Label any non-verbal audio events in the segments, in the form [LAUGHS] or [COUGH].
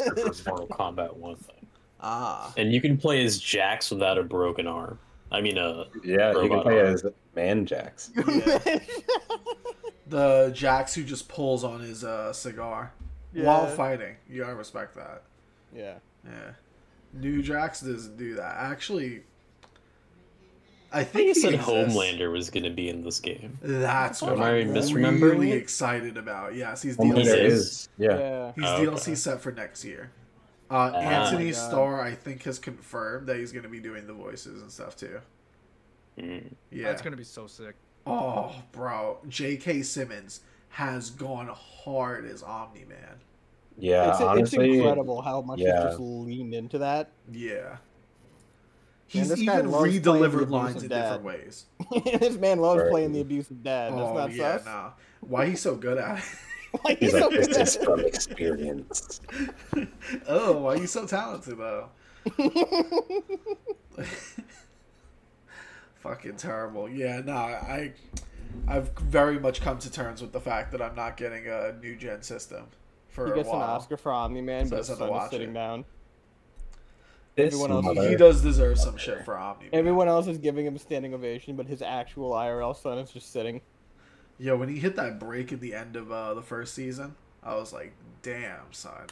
roster for Mortal Kombat One thing, Ah. and you can play as Jax without a broken arm. I mean, uh, Yeah, you can play arm. as Man Jax. [LAUGHS] Yeah. The Jax who just pulls on his uh, cigar while fighting. You gotta respect that. yeah. Yeah. New Jax doesn't do that. Actually, I I think think you he said. Homelander was going to be in this game. That's what Am I I'm misremembering really excited about. Yes, he's Homelander DLC. is. is. Yeah. Yeah. He's Oh, DLC okay. set for next year. Uh, Oh Anthony my Starr, I think, has confirmed that he's going to be doing the voices and stuff too. Mm. Yeah. That's gonna be so sick. Oh, bro, J.K. Simmons has gone hard as Omni Man. Yeah, it's, honestly, it's incredible how much yeah. he's just leaned into that. Yeah. He's this guy even loves playing the re-delivered lines in dad. different ways. [LAUGHS] this man loves Right. playing the abusive dad. That's oh not yeah, sus. no. Why he's so good at it? [LAUGHS] why he's he's so like, this good is from experience. [LAUGHS] oh, why are you so talented though? Fucking terrible. Yeah, no, I, I've very much come to terms with the fact that I'm not getting a new gen system for He a gets an. Oscar for Omni Man, So but his just son is sitting it. down. This Everyone else- mother- He does deserve some shit for Omni. Man. Everyone else is giving him a standing ovation, but his actual IRL son is just sitting. Yo, when he hit that break at the end of uh, the first season, I was like, damn, son.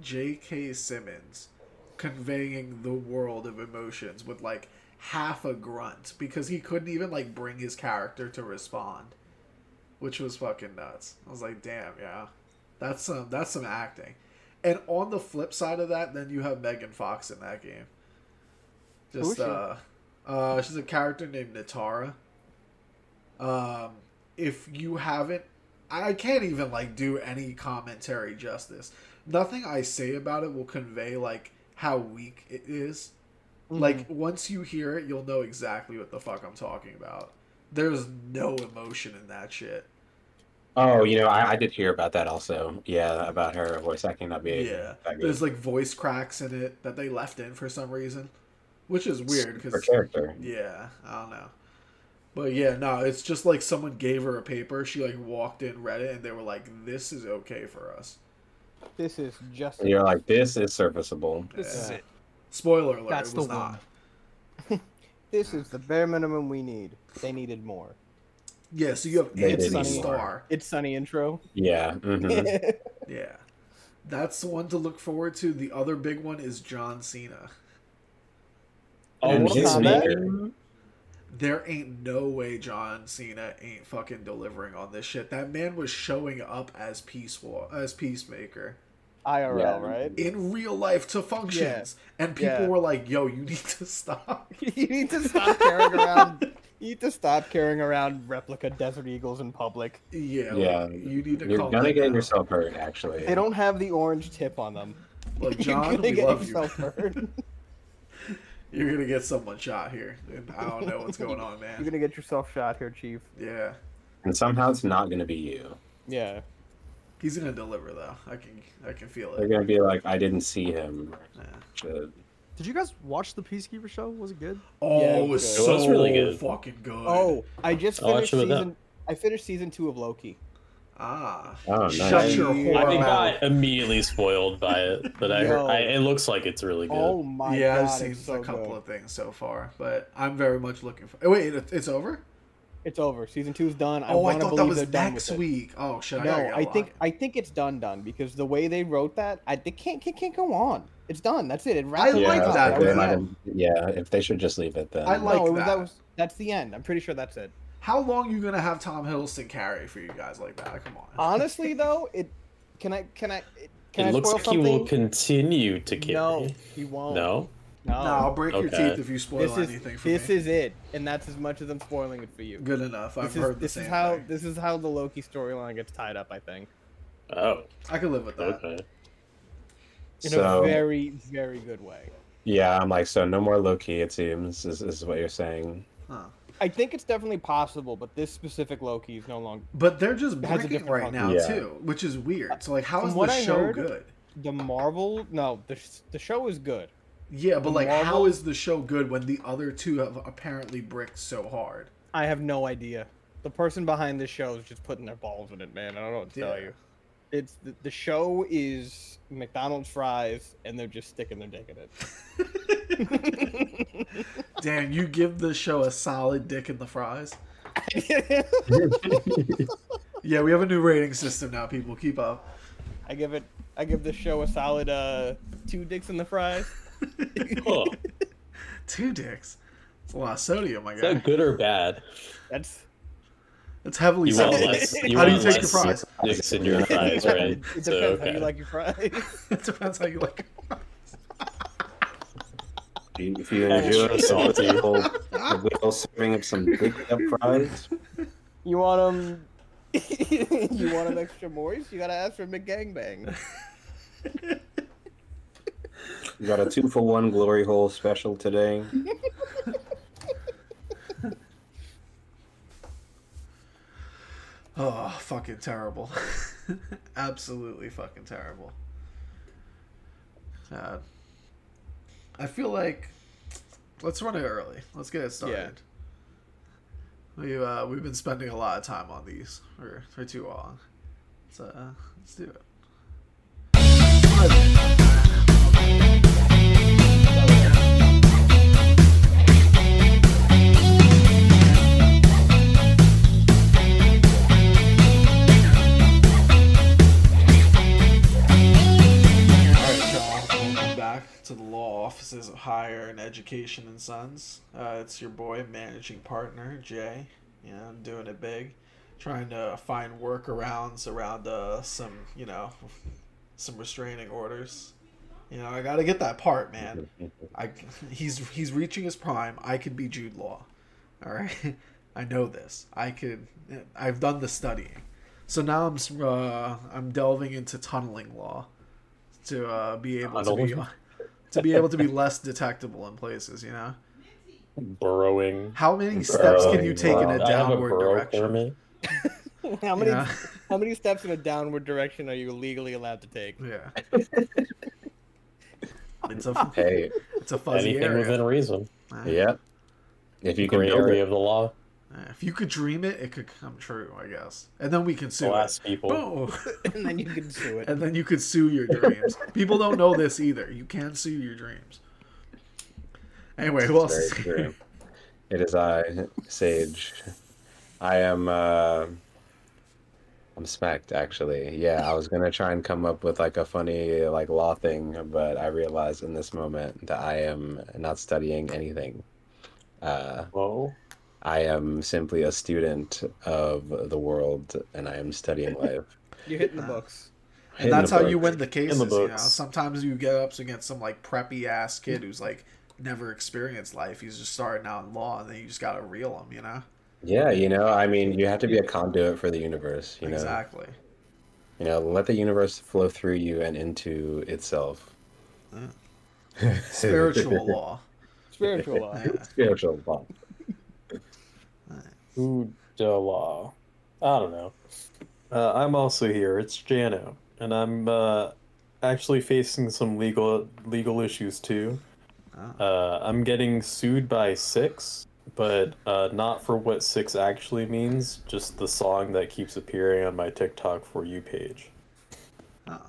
J.K. Simmons conveying the world of emotions with like half a grunt because he couldn't even like bring his character to respond, which was fucking nuts. I was like, damn, yeah, that's some that's some acting. And on the flip side of that, then you have Megan Fox in that game. Just uh, uh, she's a character named Nitara. Um, if you haven't, I can't even like do any commentary justice. Nothing I say about it will convey like how weak it is. Like once you hear it, you'll know exactly what the fuck I'm talking about. There's no emotion in that shit. Oh, you know, I, I did hear about that also. Yeah, about her voice acting not being Yeah, that good. there's like voice cracks in it that they left in for some reason, which is weird for because character. yeah, I don't know. But yeah, no, it's just like someone gave her a paper. She like walked in, read it, and they were like, "This is okay for us." This is just. And you're like, this is serviceable. This is it. Spoiler alert: That's it was the not. one. [LAUGHS] This is the bare minimum we need. They needed more. Yeah, so you have They Anthony didn't Starr. It's Sunny intro. Yeah. [LAUGHS] hmm Yeah, that's the one to look forward to. The other big one is John Cena. Oh, And Mortal his Kombat? There ain't no way John Cena ain't fucking delivering on this shit. That man was showing up as peaceful as peacemaker IRL, Yeah. right? in real life to functions, and people Yeah. were like, "Yo, you need to stop." [LAUGHS] you need to stop carrying around. [LAUGHS] You need to stop carrying around replica Desert Eagles in public. Yeah, Yeah. like, you need to. You're calm gonna get down. yourself hurt, actually. They don't have the orange tip on them. Look, [LAUGHS] You're John, gonna we get love you. hurt. [LAUGHS] [LAUGHS] You're gonna get someone shot here, and I don't know what's going on, man. You're gonna get yourself shot here, Chief. Yeah, And somehow it's not gonna be you. Yeah. he's gonna deliver though. I can, I can feel it. They're gonna be like, I didn't see him. Yeah. Should- Did you guys watch the Peacekeeper show? Was it good? Oh, Yeah, it was it so was really good. fucking good. Oh, I just finished watch season. I finished season two of Loki. ah, Oh, nice. shut your I whore I think mouth. I immediately spoiled by it, but I, [LAUGHS] heard, I it looks like it's really good. Oh my yeah, I've seen so a couple good. of things so far, but I'm very much looking for. Wait, it, it's over. It's over. Season two's done. I oh, I want thought that was next week. Oh shit! I No, gotta get I a think. I think it's done done because the way they wrote that, I they can't can't, can't go on. It's done. That's it. It wraps I it like up. that, That they was man. might it. have- yeah, if they should just leave it then. I like no, it was, that. was that's the end. I'm pretty sure that's it. How long are you gonna have Tom Hiddleston carry for you guys like that? Come on. Honestly, though, it can I can I can it I looks like something? he will continue to carry. No, he won't. No? no. no, I'll break your teeth if you spoil This is anything for this me. This is it, and that's as much as I'm spoiling it for you. Good enough. I've This heard is the this same is how thing. this is how the Loki storyline gets tied up. I think Oh, I can live with that. okay. In So- a very very good way. Yeah, I'm like, so no more Loki, it seems, is, is what you're saying. Huh. I think it's definitely possible, but this specific Loki is no longer. But they're just It has a breaking different right now. Yeah. too, which is weird. So like, how From is what the I show heard- good? The Marvel, no, the the show is good. Yeah, but the like, how Marvel- is the show good when the other two have apparently bricked so hard? I have no idea. The person behind this show is just putting their balls in it, man. I don't know what to tell you. It's the, the show is McDonald's fries, and they're just sticking their dick in it. [LAUGHS] Damn, you give the show a solid dick in the fries. [LAUGHS] Yeah, we have a new rating system now. People keep up. I give it. I give the show a solid uh two dicks in the fries. [LAUGHS] Huh. Two dicks. It's a lot of sodium, my Is that good or bad? That's It's heavily You want less? You How do you take your less fries? Dicks in your fries, [LAUGHS] right? it depends So, how you like your fries. [LAUGHS] it depends how you like your fries. If you Extra enjoy [LAUGHS] salty. a little, a little serving of some big up fries, You want them? Um, you want them extra moist? You gotta ask for McGangbang. we got a two for one glory hole special today. Oh, fucking terrible. [LAUGHS] Absolutely fucking terrible. God. I feel like let's run it early. Let's get it started. Yeah. We uh we've been spending a lot of time on these for for too long. So uh, let's do it. Offices of Higher and Education and Sons. Uh, it's your boy, managing partner, Jay. You know, doing it big. Trying to find workarounds around uh, some, you know, some restraining orders. You know, I gotta get that part, man. I he's he's reaching his prime. I could be Jude Law. All right, [LAUGHS] I know this. I could. I've done the studying. So now I'm uh, I'm delving into tunneling law to uh, be able to be? To be able to be less detectable in places. You know, Burrowing. how many steps can you Burrowing, take in wow. a I have a downward burrow direction? permit. [LAUGHS] how many? Yeah. How many steps in a downward direction are you legally allowed to take? Yeah. [LAUGHS] It's a Hey, it's a fuzzy Anything area. within reason. Uh, yeah. If you can Gray build area it, of the law. Uh, If you could dream it, it could come true. I guess, and then we can sue. Glass it. people. Oh. [LAUGHS] and then you can sue it. [LAUGHS] and then you could sue your dreams. People don't know this either. You can sue your dreams. Anyway, who else? is here? It is I, Sage. I am. Uh, I'm smacked, actually. Yeah, I was gonna try and come up with like a funny like law thing, but I realized in this moment that I am not studying anything. Uh, Whoa. I am simply a student of the world, and I am studying [LAUGHS] life. You're hitting the uh, books. And In that's the how you win the cases. you know, sometimes you get up against some like preppy ass kid who's like never experienced life. He's just starting out in law, and then you just gotta reel him. You know Yeah, you know, I mean, you have to be a conduit for the universe. You know, exactly. you know, let the universe flow through you and into itself. Spiritual law. Spiritual law. Yeah. [LAUGHS] Spiritual law. Ooh, the law. I don't know. Uh, I'm also here. It's Jano, and I'm uh, actually facing some legal legal issues too. Oh. Uh, I'm getting sued by Six, but uh, not for what Six actually means. Just the song that keeps appearing on my TikTok for you page. Oh.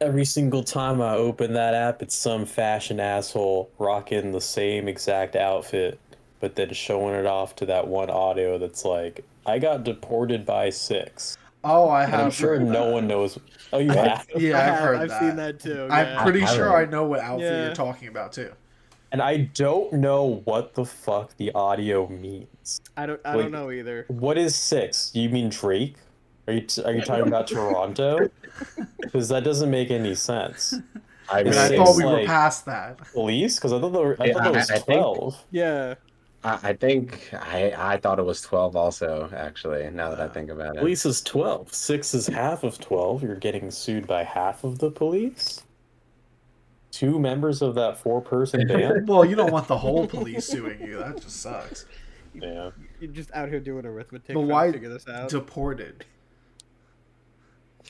Every single time I open that app, it's some fashion asshole rocking the same exact outfit, but then showing it off to that one audio that's like, I got deported by six. Oh, I And have. I'm sure no that. one knows. Oh, you have? [LAUGHS] Yeah, I I've heard I've that. seen that too. I'm yeah. pretty I sure I know what outfit Yeah. you're talking about too. And I don't know what the fuck the audio means. I don't. I Like- don't know either. What is six? You mean Drake? Are you, t- are you talking about Toronto? [LAUGHS] Because that doesn't make any sense. I mean, I thought we were past that. Police? Because I thought there, I Yeah, thought there I- was I think- twelve. Yeah. I, I think I I thought it was twelve also. Actually, now that I think about it, Police is twelve. Six is half of twelve. You're getting sued by half of the police. Two members of that four-person [LAUGHS] band. Well, you don't want the whole police suing you. That just sucks. [LAUGHS] yeah. You're just out here doing arithmetic. But trying why to figure this out? Deported.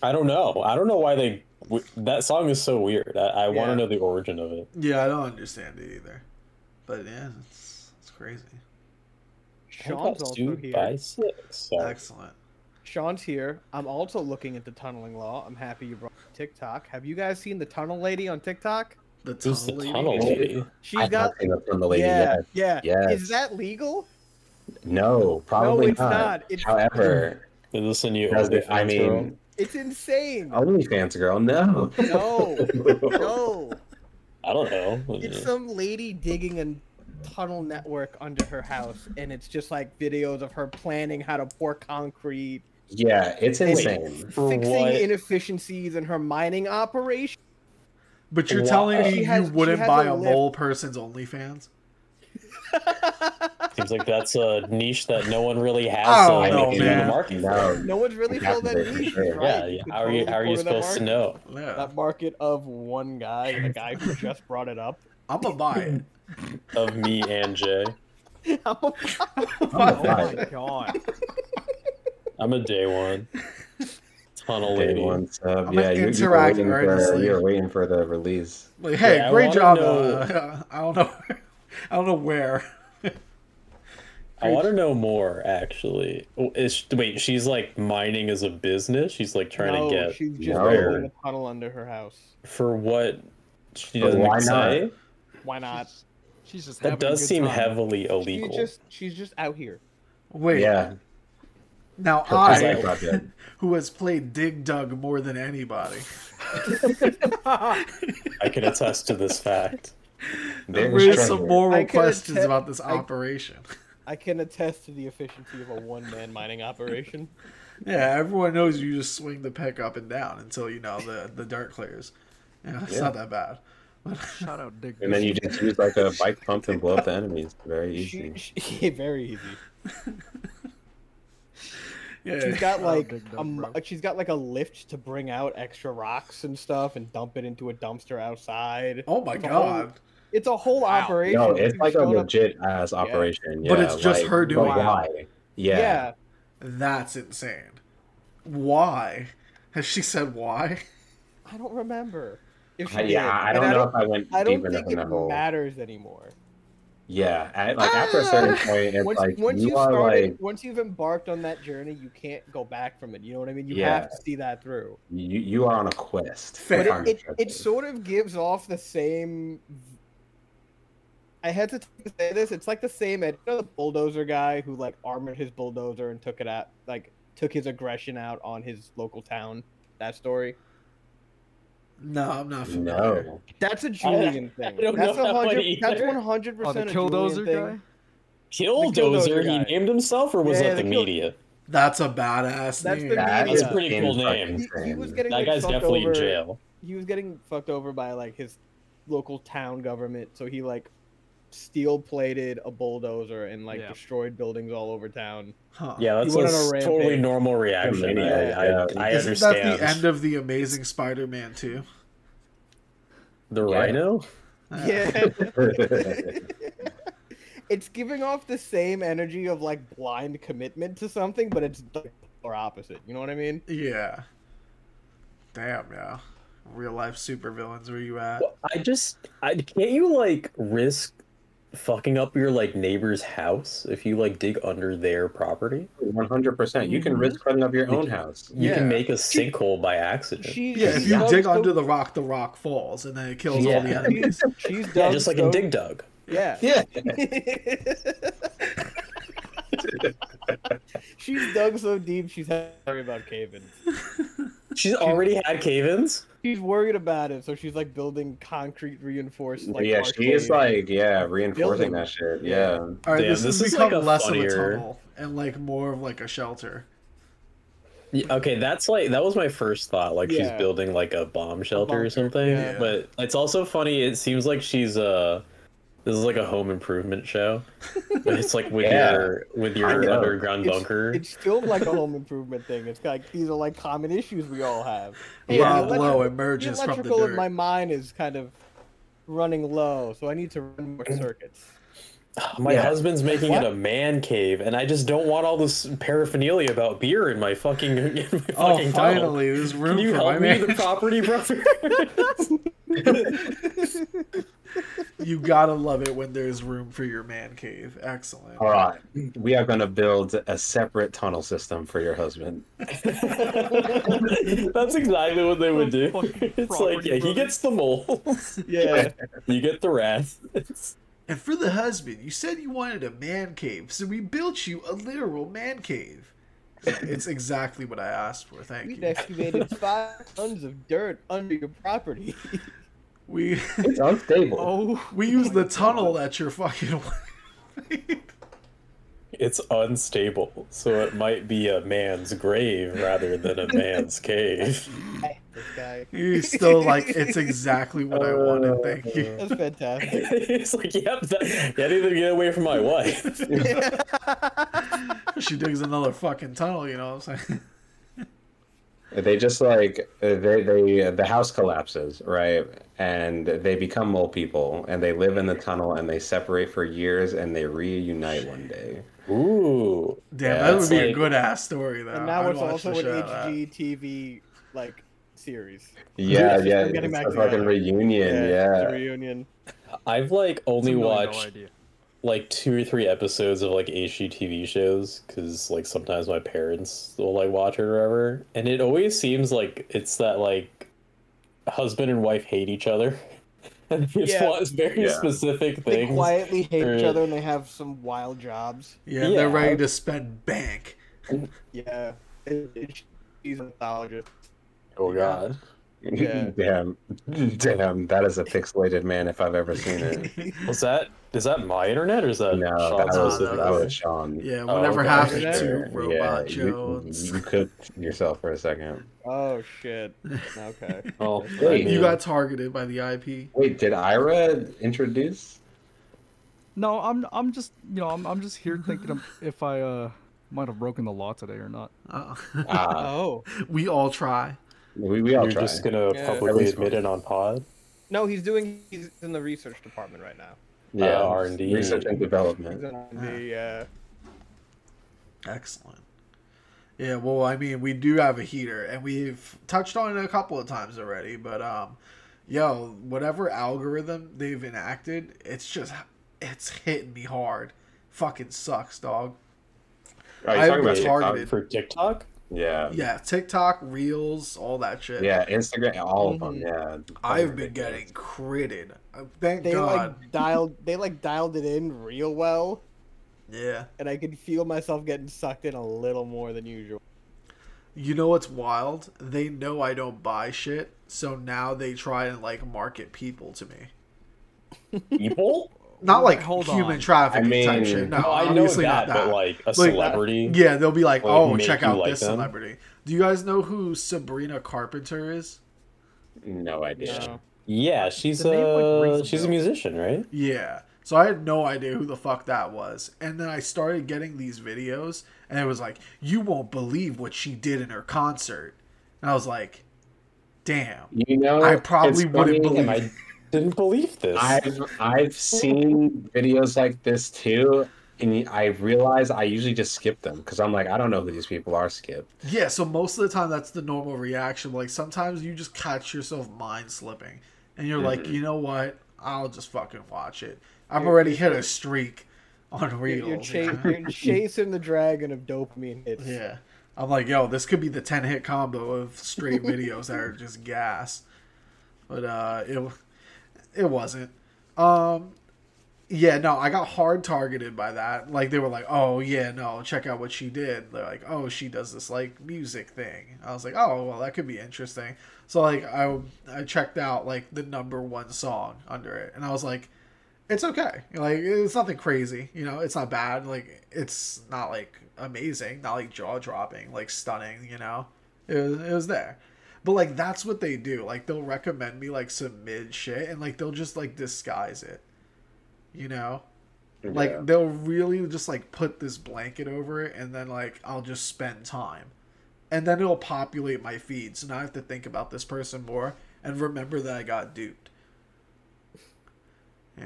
I don't know. I don't know why they. That song is so weird. I, I want to know the origin of it. Yeah, I don't understand it either. But yeah, it's it's crazy. I also here. by six. So. Excellent. Sean's here. I'm also looking into tunneling law. I'm happy you brought TikTok. Have you guys seen the tunnel lady on TikTok? The Who's the tunnel lady? tunnel lady? She's I've got not seen that from the lady yeah, yet. yeah. Yes. Is that legal? No, probably it's not. It's- However, [LAUGHS] Is this a new does it- I OnlyFans girl? mean, It's insane. Only OnlyFans girl, no. No, no. [LAUGHS] I don't know. It's some lady digging a tunnel network under her house, and it's just like videos of her planning how to pour concrete, Yeah, it's insane. Fixing what? inefficiencies in her mining operation. But you're Why? telling me She you wouldn't buy a a mole person's OnlyFans? [LAUGHS] Seems like that's a niche that no one really has Oh, uh, no, anything on man. the market. No, No one's really filled that niche. sure. Right? Yeah, yeah. could How are you? How are you supposed to know? Yeah. That market of one guy, the guy who just brought it up. I'm gonna buy it. Of me and Jay, oh [LAUGHS] Oh my [LAUGHS] god. I'm a day one. Tunnel day lady. one sub. I'm Yeah, you, you were waiting for you were waiting for the release. Like, hey, Yeah, great wanna job. know- Uh, [LAUGHS] I don't know. I don't know where. I want to know more. Actually, Oh, is she- wait? She's like mining as a business. She's like trying no, to get she's just No. building a tunnel under her house. for what? She doesn't why say. Why not? She's, she's just That having a does good seem time. heavily She's illegal. just she's just out here. Wait. Yeah, Now her I, [LAUGHS] who has played Dig Dug more than anybody, [LAUGHS] I can attest to this fact. They're raise some moral questions atte- about this I- operation. I can attest to the efficiency of a one-man mining operation. [LAUGHS] Yeah, everyone knows you just swing the pick up and down until you know the the dirt clears. Yeah, it's Yeah. not that bad. [LAUGHS] Shout out Dick. And then you just use like a bike pump and blow up the enemies. Very easy. She, she, [LAUGHS] very easy. [LAUGHS] Yeah, She's got like Big Dog, a, bro. she's got like a lift to bring out extra rocks and stuff and dump it into a dumpster outside. oh my It's a whole- god. It's a whole Wow. operation. No, it's like a showing up- legit ass operation. But yeah, it's just like, her doing it. why? Yeah. yeah. That's insane. Why? Has she said why? I don't remember. If she I- yeah, did. I And don't know if I went I don't think in it matters anymore. Yeah, at, like after a certain Ah! [LAUGHS] point, it's Once, like once you you started, like once you've embarked on that journey, you can't go back from it. You know what I mean? You Yeah. have to see that through. you, you are on a quest. Fair. But it, it, it sort of gives off the same. I had to say this. It's like the same. You know, the bulldozer guy who like armored his bulldozer and took it out, like took his aggression out on his local town. That story. No, I'm not familiar. No. That's a Julian thing. don't that's know a that one hundred. That's either. one hundred Oh, the percent a Julian killdozer thing. guy. Killdozer, Killdozer he named himself, or was Yeah, that the the kill- media? That's a badass That's name. the That media. is That's a pretty cool name. He, he was insane. getting That like, guy's definitely over. in jail. He was getting fucked over by like his local town government, so he like steel plated a bulldozer and like Yeah. destroyed buildings all over town. Huh. Yeah, that's went a, on totally normal reaction. Yeah, I, yeah. I, I Isn't understand. that the end of the Amazing Spider-Man too? the Yeah. Rhino? Yeah. [LAUGHS] it's giving off the same energy of like blind commitment to something, but it's the polar opposite. You know what I mean? Yeah. Damn, yeah. Real life supervillains, where you at? Well, I just, I can't you like risk fucking up your like neighbor's house if you like dig under their property? One hundred percent. You can risk mm-hmm. putting up your own house. You Yeah. can make a sinkhole by accident. She's Yeah, if you dug dig under the rock, the rock falls, and then it kills all the Yeah. enemies. [LAUGHS] she's yeah, just like so- in Dig Dug. Yeah. Yeah. [LAUGHS] [LAUGHS] she's dug so deep she's worried about cave-ins. She's already had cave-ins. She's worried about it, so she's like building concrete reinforced like yeah, arch she is like yeah, reinforcing Building. that shit. Yeah. All right, Damn, this, this is become like a less of a tunnel and like more of like a shelter. Yeah, okay, that's like that was my first thought. Like she's building like a bomb shelter or bunker, something. yeah. But it's also funny. It seems like she's uh this is like a home improvement show. But it's like with [LAUGHS] Yeah. your with your underground It's- bunker. It's still like a home improvement thing. It's like these are like common issues we all have. Yeah. Rob the Lowe emerges the from the electrical in my mind is kind of running low, so I need to run more [CLEARS THROAT] circuits. my Yeah. husband's making What? it a man cave, and I just don't want all this paraphernalia about beer in my fucking [LAUGHS] in my oh, fucking Oh, tunnel. finally, there's room Can you for my help me, man. the property brother? [LAUGHS] You gotta love it when there's room for your man cave. Excellent. All right, we are going to build a separate tunnel system for your husband. [LAUGHS] That's exactly what they would do. [LAUGHS] It's like, property yeah, he gets the mole, [LAUGHS] Yeah. you get the rat. And for the husband, you said you wanted a man cave, so we built you a literal man cave. It's exactly what I asked for. Thank you. We you. excavated five tons of dirt under your property. We It's unstable. Oh, we use the tunnel that you're fucking. [LAUGHS] It's unstable, so it might be a man's grave rather than a man's cave. this guy. Still like, it's exactly what I wanted. Thank you. [LAUGHS] That's fantastic. [LAUGHS] it's like, yep, that, you didn't get away from my wife. She digs another fucking tunnel. You know what I'm saying? They just like uh, they they the house collapses, right? And they become mole people, and they live in the tunnel, and they separate for years, and they reunite one day. Ooh. Damn, Yeah, that would it's be a good ass story though. and now I'd it's also an shit out. HGTV like series. Yeah, It's yeah, them it's a fucking reunion. it's Yeah, a reunion. I've like only no watched idea. Like two or three episodes of like HGTV shows because like sometimes my parents will like watch it or whatever, and it always seems like it's that like husband and wife hate each other, [LAUGHS] and they just Yeah. want very Yeah. specific They quietly hate each other and they have some wild jobs. Yeah, Yeah. they're ready to spend bank. Yeah. It, it, she's an anthologist. Oh god. Yeah. [LAUGHS] damn, damn, that is a pixelated man if I've ever seen it. [LAUGHS] Was that is that my internet or is that No, that was, that was Sean. Yeah, Oh, whatever okay. happened to Robot you, Jones? you cooked yourself for a second. Oh shit. Okay. [LAUGHS] Oh, Wait, You got targeted by the IP. Wait, did Ira introduce? No, I'm I'm just you know I'm I'm just here thinking if I uh might have broken the law today or not. Uh, Oh. we all try. We, we all you're try. just gonna Yeah. publicly admit it on pod. No, he's doing he's in the research department right now. Yeah, Uh, R&D. research and He's development. in the uh Excellent. Yeah, well, I mean, we do have a heater, and we've touched on it a couple of times already. But um, yo, whatever algorithm they've enacted, it's just it's hitting me hard. Fucking sucks, dog. Are you I've talking about been TikTok? targeted. For TikTok? Yeah. Yeah, TikTok, Reels, all that shit. Yeah, Instagram, all of them. Mhm. Yeah. I've been getting critted. Uh, Thank they God. like dialed they like dialed it in real well Yeah. and I could feel myself getting sucked in a little more than usual. You know what's wild? They know I don't buy shit, so now they try and like market people to me. People? Not like Hold human on. trafficking I type shit. No, No, I know obviously that, not that. but like a Like, celebrity. Yeah, they'll be like, Like, "Oh, check out like this them? celebrity." Do you guys know who Sabrina Carpenter is? No idea. No. Yeah, she's The name, like, uh, a she's a musician, right? Yeah. So I had no idea who the fuck that was. And then I started getting these videos and it was like, "You won't believe what she did in her concert." And I was like, "Damn." You know, I probably wouldn't funny, believe- I didn't believe this. I've I've seen videos like this too, and I realize I usually just skip them because I'm like, I don't know who these people are. Skip. Yeah, so most of the time that's the normal reaction. Like sometimes you just catch yourself mind slipping, and you're like, Mhm. you know what? I'll just fucking watch it. I've You're- already hit a streak on You're, Reels. you're, you cha- know? you're chasing the dragon of dopamine hits. yeah, I'm like, yo, this could be the ten hit combo of straight [LAUGHS] videos that are just gas. But uh, it it wasn't. Um, yeah, no, I got hard targeted by that. Like they were like, "Oh yeah, no, check out what she did." They're like, "Oh, she does this like music thing." I was like, "Oh, well, that could be interesting." So like I I checked out like the number one song under it, and I was like, "It's okay. Like it's nothing crazy. You know, it's not bad. Like it's not like amazing, not like jaw dropping, like stunning. You know, it was it was there." But like that's what they do. Like they'll recommend me like some mid shit, and like they'll just like disguise it you know? Like they'll really just like put this blanket over it and then like i'll just spend time. And then it'll populate my feed so now i have to think about this person more and remember that i got duped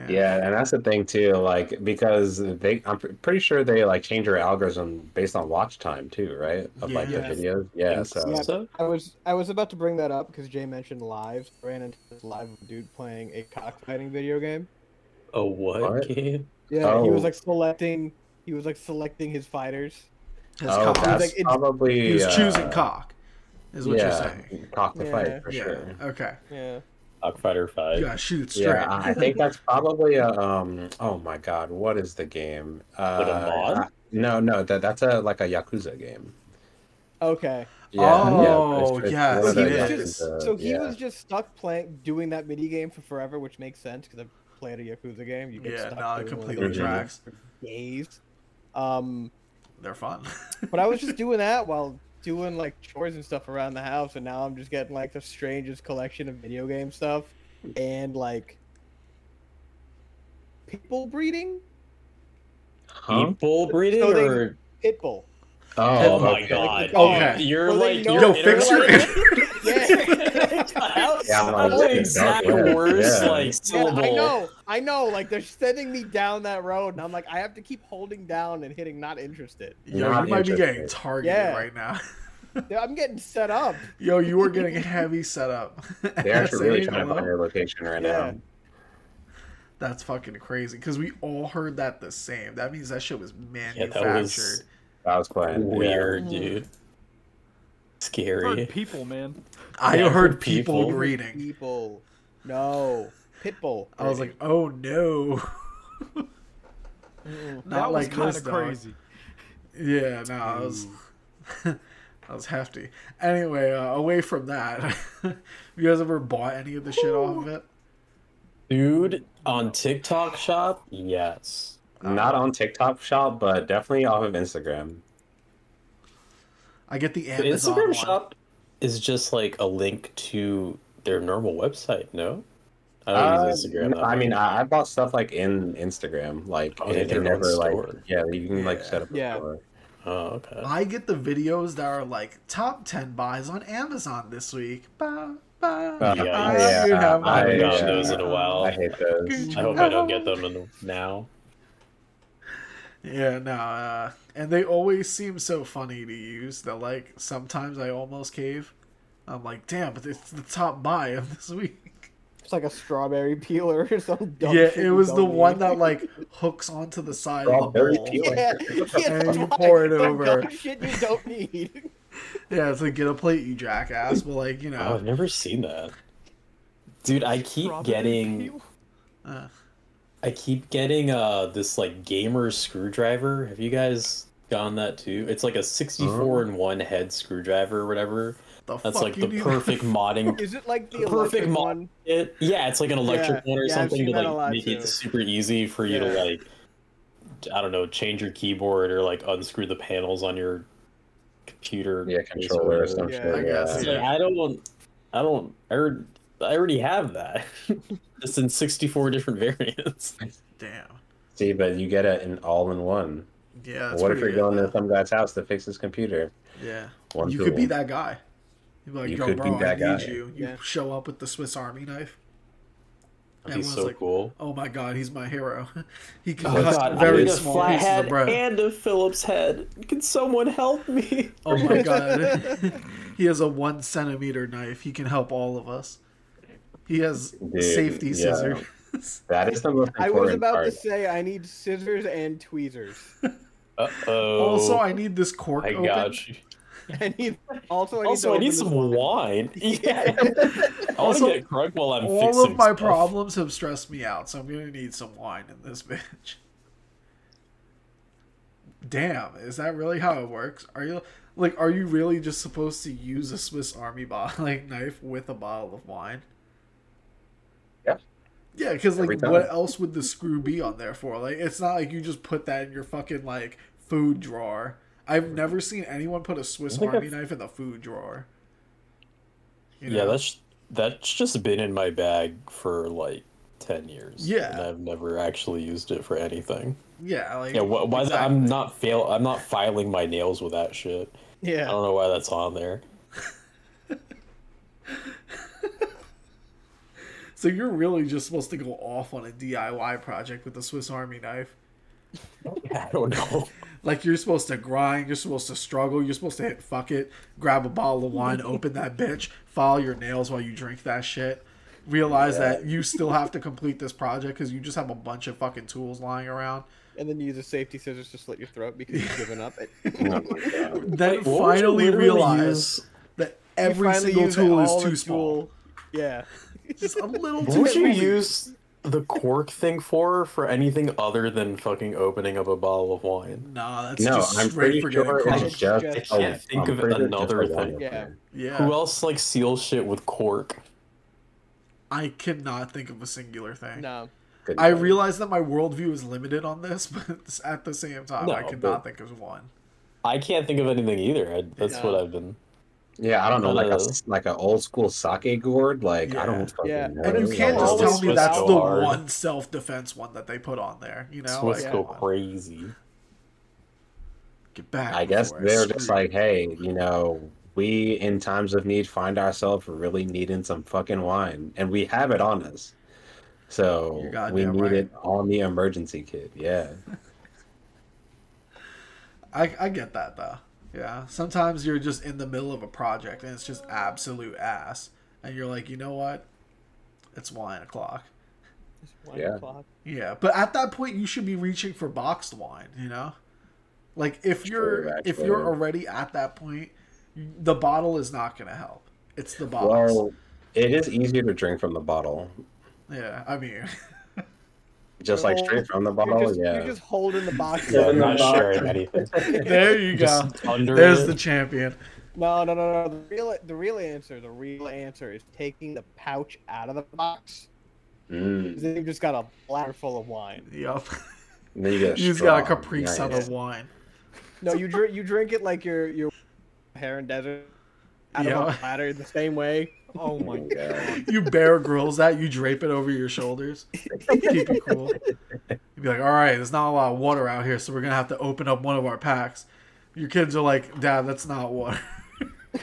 Yeah, and that's the thing too. Like because they, I'm pretty sure they like change your algorithm based on watch time too, right? Of like the videos. Yeah. So Yeah. So, I was I was about to bring that up because Jay mentioned lives. I ran into this live dude playing a cockfighting video game, A what, What? game? Yeah, he was Oh. like selecting. He was like selecting his fighters. His oh, cock. that's like, probably. he was uh, choosing cock, is what yeah, you're saying. Cock the Yeah. fight for Yeah. sure. Okay. Yeah. Cockfighter You Five. gotta shoot straight. Yeah, I I think that's probably a um. Oh my God, what is the game? Uh, Like a mod? I- no, no, that that's a like a Yakuza game. Okay. Oh, it's- it's yes, So he was just Yakuza- so he yeah. was just stuck playing doing that mini game for forever, which makes sense because I've played a Yakuza game. You get Yeah, stuck no, it doing one of completely those tracks. for days. Um, They're fun. but I was just doing that while doing like chores and stuff around the house, and now I'm just getting like the strangest collection of video game stuff and like people breeding Huh? People breeding So they- or pitbull. Oh, oh my okay. god! Okay. you're Well, like you're Yo, fix your internet- Yeah. [LAUGHS] Yeah, I'm like, the it's exact dark worst yeah. like Yeah, syllable? I know, I know. Like they're sending me down that road, and I'm like, I have to keep holding down and hitting not interested. Yo, Not you might be getting targeted Yeah. right now. [LAUGHS] Yeah, I'm getting set up. Yo, you are getting heavy setup. They're [LAUGHS] actually really trying to hello? find your location right Yeah. now. That's fucking crazy because we all heard that the same. That means that shit was Yeah, that was I was playing. yeah. weird, Mm. dude. Heard Scary. people, man. I Yeah, heard people, people. breeding. People, no, pitbull. I was like, oh no. Not that was like kind of crazy. Yeah, no, I was [LAUGHS] that was hefty. Anyway, uh, away from that, have [LAUGHS] you guys ever bought any of the shit off of it? Dude, on TikTok shop, yes. Not on TikTok shop, but definitely off of Instagram. I get the The Instagram one. shop is just like a link to their normal website, no? I don't Uh, use Instagram. no, I mean. I, I bought stuff like in Instagram, like Oh, it, it have their never like store. yeah, you can like Yeah. set up a Yeah. store. Oh, okay. I get the videos that are like top ten buys on Amazon this week. Ba, ba, Uh, Yeah, I yeah, you have I haven't gotten those in a while. I hate those. I hope I don't get them in now. Yeah, no, uh, and they always seem so funny to use that like sometimes I almost cave. I'm like, damn, but it's the top buy of this [LAUGHS] week. It's like a strawberry peeler or [LAUGHS] some dumb yeah, shit it was the don't one need. that like hooks onto the side of the bowl. Yeah, [LAUGHS] yeah, And you pour it over. shit you don't need. [LAUGHS] Yeah, it's like get a plate, you jackass. But like you Oh, know, I've never seen that. Dude, I keep Strawberry getting uh, I keep getting uh this like gamer screwdriver. Have you guys gotten that too? It's like a 64 in one head screwdriver or whatever. The That's fuck like you the need perfect modding [LAUGHS] Is it like the The perfect mod- one? it. Yeah, it's like an electric Yeah, one or yeah, something to like lot, make it super easy for you to like I don't know, change your keyboard or like unscrew the panels on your computer. Yeah, controller or whatever. some Yeah, shit. I guess, yeah. like, I don't I don't I already, I already have that. [LAUGHS] it's in 64 different variants. Damn. See, but you get it in all in one. Yeah. What if you're good, going though. to some guy's house to fix his computer? Yeah. One you tool. could be that guy. You'd be like, You yo, could bro, be I that need guy. you. You Yeah. show up with the Swiss Army knife. That'd be Everyone's so like, cool. Oh my god, he's my hero. [LAUGHS] he can Oh cut god, I very need a small flat pieces of bread. and a Phillips head. Can someone help me? [LAUGHS] Oh my god. [LAUGHS] he has a one centimeter knife. He can help all of us. He has Dude, safety yeah. scissors. That is the most I was about part. to say I need scissors and tweezers. Uh oh. also, I need this cork I open. got you. [LAUGHS] I need also I need, Also, to I need some this wine. [LAUGHS] Yeah. [LAUGHS] I want to Also, get crunk while I'm fixing All fixing of my stuff. problems have stressed me out, so I'm gonna need some wine in this bitch. Damn, is that really how it works? Are you like, are you really just supposed to use a Swiss Army bottle like knife with a bottle of wine? Yeah. Yeah, because like, what else would the screw be on there for? Like, it's not like you just put that in your fucking like food drawer. I've never seen anyone put a Swiss Army I've- knife in the food drawer. You Yeah, that's that's just been in my bag for like ten years. Yeah. and I've never actually used it for anything. yeah, like Yeah, wh- why? exactly. I'm not fail. I'm not filing my nails with that shit. Yeah, I don't know why that's on there. [LAUGHS] So you're really just supposed to go off on a DIY project with the Swiss Army knife. [LAUGHS] I don't know. Like you're supposed to grind, you're supposed to struggle, you're supposed to hit fuck it, grab a bottle of wine, open that bitch, file your nails while you drink that shit. realize Yeah. that you still have to complete this project because you just have a bunch of fucking tools lying around. And then you use a safety scissors to slit your throat because you've given up. It. [LAUGHS] Oh my God. Then what finally realize use- that every single tool is the too small. tool- Yeah. Just a little What too would you small. use the cork thing for for anything other than fucking opening up a bottle of wine? Nah, that's No, just I'm straight pretty for getting sure crushed. it's just. I a- can't think I'm of pretty sure it's just another thing. Yeah. Yeah, Who else like seals shit with cork? I cannot think of a singular thing. No. Good I night. realize that my worldview is limited on this, [LAUGHS] but at the same time, I cannot think of one. I can't think of anything either. I, that's Yeah. what I've been. Yeah, I don't know, like a Uh, like an old school sake gourd. Like I don't fucking Yeah, know. And you can't just tell me that's the hard. one self defense one that they put on there. You know, Swiss like, go come crazy. get back. I guess they're just like, hey, you know, we in times of need find ourselves really needing some fucking wine, and we have it on us. So we need right. it on the emergency kit. Yeah. [LAUGHS] I, I get that though. Yeah. Sometimes you're just in the middle of a project and it's just absolute ass. And you're like, you know what? It's wine o'clock. It's one Yeah. o'clock. Yeah. But at that point you should be reaching for boxed wine, you know? Like if you're True, if you're already at that point, the bottle is not gonna help. It's the bottle. Well, it is easier to drink from the bottle, yeah, I mean [LAUGHS] just like straight from the You're bottle. just, yeah. you're just holding the box. Yeah, I'm not box. sharing anything. [LAUGHS] there you go. There's it. the champion. No, no, no, no. The real, the real answer, the real answer is taking the pouch out of the box. Mm. 'Cause Then you've just got a bladder full of wine. Yup. And then you get a [LAUGHS] You just got a straw. Capri Sun of wine. No, you drink, you drink it like your your Heron Desert out of Yeah. a platter the same way. Oh my [LAUGHS] god. You Bear Grylls that, you drape it over your shoulders. Keep it cool. You'd be like, all right, there's not a lot of water out here, so we're gonna have to open up one of our packs. Your kids are like, Dad, that's not water. [LAUGHS]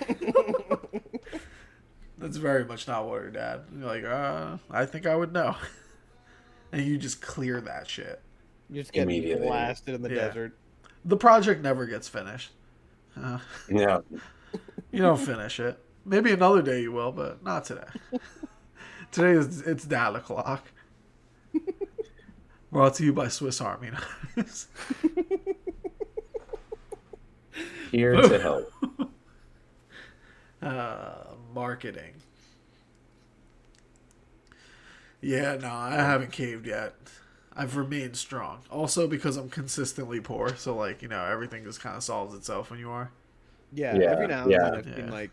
that's very much not water, Dad. And you're like, uh, I think I would know. [LAUGHS] And you just clear that shit. You just get Immediately. blasted in the Yeah. desert. The project never gets finished. Uh, Yeah. you don't finish it. Maybe another day you will, but not today. [LAUGHS] today is it's dad o'clock. [LAUGHS] Brought to you by Swiss Army knives. [LAUGHS] Here to help. Uh, marketing. Yeah, no, I haven't caved yet. I've remained strong. Also because I'm consistently poor, so like, you know, everything just kind of solves itself when you are. Yeah, Yeah, every now and yeah. then I've seen Yeah. like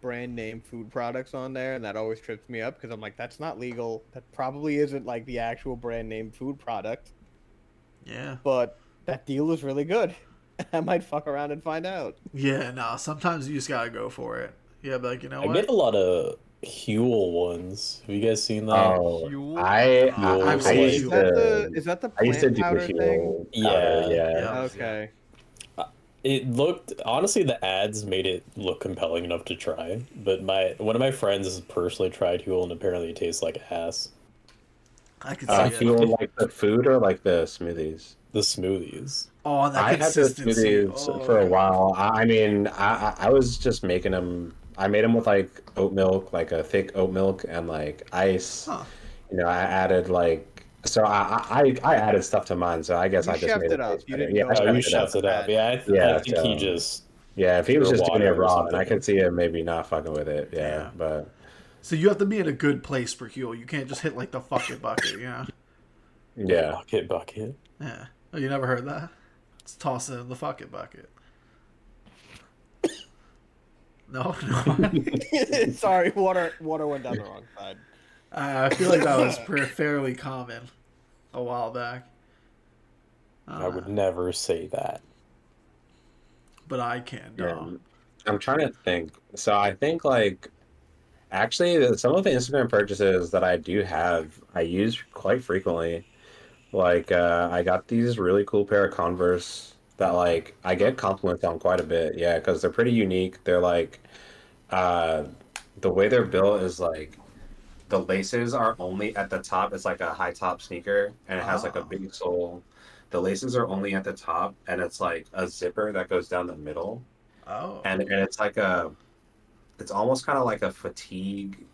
brand name food products on there, and that always trips me up because I'm like, that's not legal. That probably isn't like the actual brand name food product, Yeah. but that deal is really good. [LAUGHS] I might fuck around and find out. Yeah, no, sometimes you just gotta go for it. Yeah, but like, you know I what? get a lot of Huel ones. Have you guys seen that? Oh, Huel? I, I, Huel I I've seen used Is Huel. that the is that the I used to plant do powder the thing? Huel Yeah. powder, yeah. Yeah. Okay. It looked honestly the ads made it look compelling enough to try, but my one of my friends has personally tried Huel and apparently it tastes like ass. I could Uh, see it. Huel like the food or like the smoothies? The smoothies. Oh, and that I had the smoothies Oh, for a while. I I mean, I, I I was just making them. I made them with like oat milk, like a thick oat milk, and like ice. Huh. You know, I added like so I I, I added stuff to mine. So I guess You I just made it up. You didn't Yeah, go I Oh, you it shut up. it up. Yeah, I, th- Yeah, I think he just Yeah, if he was just doing water it or raw, then I something. could see him maybe not fucking with it. Yeah, Yeah. but So you have to be in a good place for Huel. You can't just hit like the fucking bucket, you know? yeah. bucket bucket. Yeah. Oh, you never heard that? Let's toss it in the fucking bucket. [COUGHS] No, no. [LAUGHS] [LAUGHS] Sorry, water water went down the wrong side. I feel like that was [LAUGHS] pre- fairly common a while back. I Uh, would never say that. but I can, Yeah. I'm trying to think. So I think like actually some of the Instagram purchases that I do have I use quite frequently. Like uh, I got these really cool pair of Converse that like I get compliments on quite a bit. Yeah, because they're pretty unique. They're like uh, the way they're built is like the laces are only at the top. It's like a high top sneaker, and it has like a Oh. big sole. The laces are only at the top, and it's like a zipper that goes down the middle Oh. and and it's like a it's almost kind of like a fatigue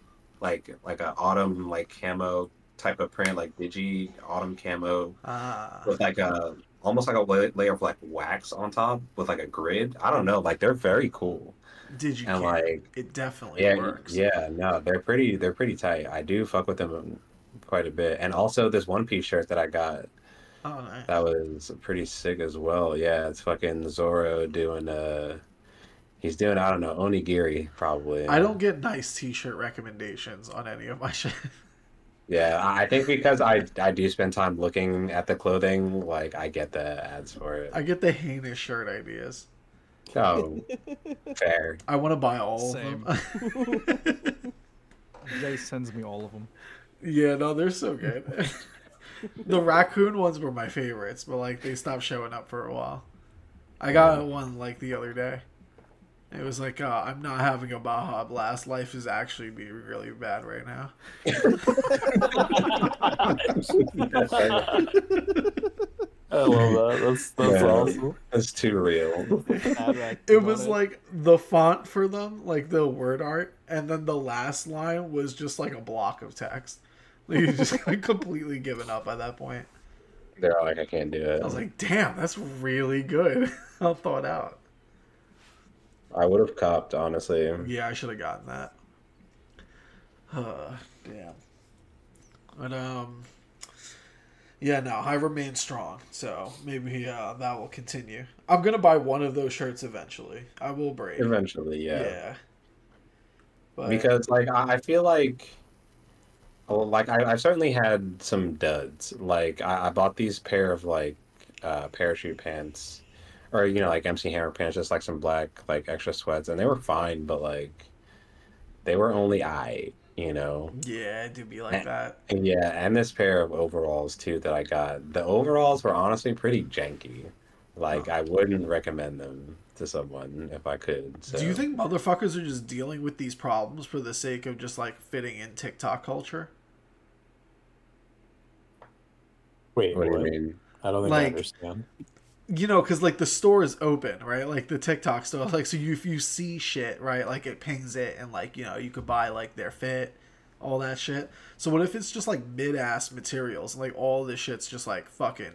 like like a autumn like camo type of print, like digi autumn camo Ah, with like a almost like a layer of like wax on top with like a grid. I don't know, like they're very cool. Did you? And care? like it definitely yeah, works. yeah, no, they're pretty they're pretty tight. I do fuck with them quite a bit. And also this one piece shirt that I got Oh, nice. that was pretty sick as well. Yeah, it's fucking Zoro doing uh he's doing I don't know, onigiri probably. I don't get nice T-shirt recommendations on any of my [LAUGHS] shit. Yeah, I I think because I I do spend time looking at the clothing, like I get the ads for it. I get the heinous shirt ideas. Oh, [LAUGHS] fair. I want to buy all Same. of them. [LAUGHS] Jay sends me all of them. yeah, no, they're so good. [LAUGHS] the raccoon ones were my favorites, but like they stopped showing up for a while. I got one like the other day. It was like, uh, I'm not having a Baja Blast. Life is actually being really bad right now. I love that. That's that's Yeah. awesome. It's too real. It was like the font for them, like the word art, and then the last line was just like a block of text. [LAUGHS] Like, you just [LAUGHS] like, completely given up at that point. They're like, I can't do it. I was like, damn, that's really good. [LAUGHS] I'll thought out. I would have copped, honestly. Yeah, I should have gotten that. Uh, [SIGHS] damn. But um, yeah, no, I remain strong. So maybe uh, that will continue. I'm gonna buy one of those shirts eventually. I will break. Eventually, Yeah. yeah. But, Because like I feel like, like I, I've certainly had some duds. Like I, I bought these pair of like uh, parachute pants, or you know like MC Hammer pants, just like some black like extra sweats, and they were fine, but like they were only I, you know. yeah, it do be like that. And yeah, and this pair of overalls too that I got. The overalls were honestly pretty janky. Like I wouldn't recommend them to someone if I could. So. Do you think motherfuckers are just dealing with these problems for the sake of just like fitting in TikTok culture? Wait, What do you mean? I don't think I understand. You know, because like the store is open, right? Like the TikTok store, like so you if you see shit, right? Like it pings it, and like you know you could buy like their fit, all that shit. So what if it's just like mid ass materials, and like all this shit's just like fucking,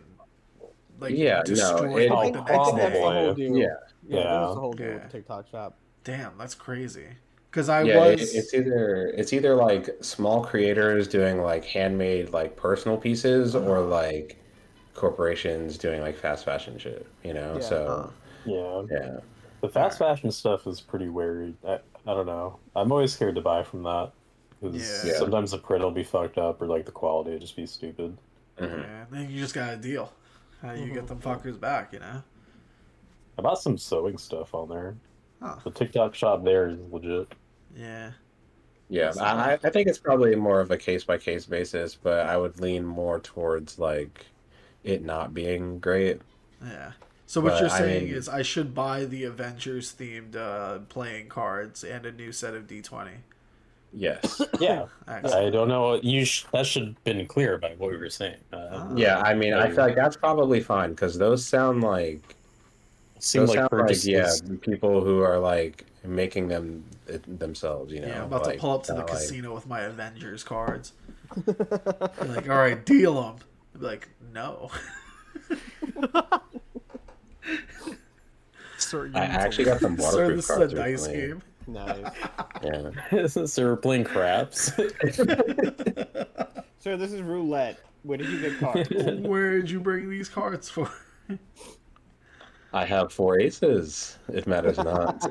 like Yeah, no, it- like I the next I think that's the day. whole deal. Yeah, yeah, Yeah. that's the whole deal Yeah. with the TikTok shop. Damn, that's crazy. Because I yeah. it- was, it's either it's either like small creators doing like handmade like personal pieces, or Uh-huh. like corporations doing like fast fashion shit. You know, Yeah. so Yeah, yeah. the fast fashion stuff is pretty weird. I, I don't know. I'm always scared to buy from that because Yeah. Yeah. sometimes the print will be fucked up or like the quality will just be stupid. Mhm. yeah, then you just got a deal. How you get them fuckers back, you know? I bought some sewing stuff on there. Huh. The TikTok shop there is legit. Yeah. Yeah, I, I think it's probably more of a case by case basis, but I would lean more towards like it not being great. Yeah. So what But, you're I saying mean- is I should buy the Avengers themed uh, playing cards and a new set of D20. Yes. [COUGHS] Yeah, Excellent. I don't know. You sh- that should have been clear by what we were saying. Uh, Ah. Yeah, I mean, I feel like that's probably fine because those sound like seem those like sound like yeah, people who are like making them it, themselves. You know, yeah, I'm about like, to pull up to the like- casino with my Avengers cards. [LAUGHS] Like, all right, deal them. I'd be like, no. Sir, you I actually got some water. Sir, waterproof this is a dice recently. game. Nice. [LAUGHS] Yeah. so we're playing craps. [LAUGHS] Sir, this is roulette. Where did you get cards? [LAUGHS] Where did you bring these cards for? I have four aces. It matters not.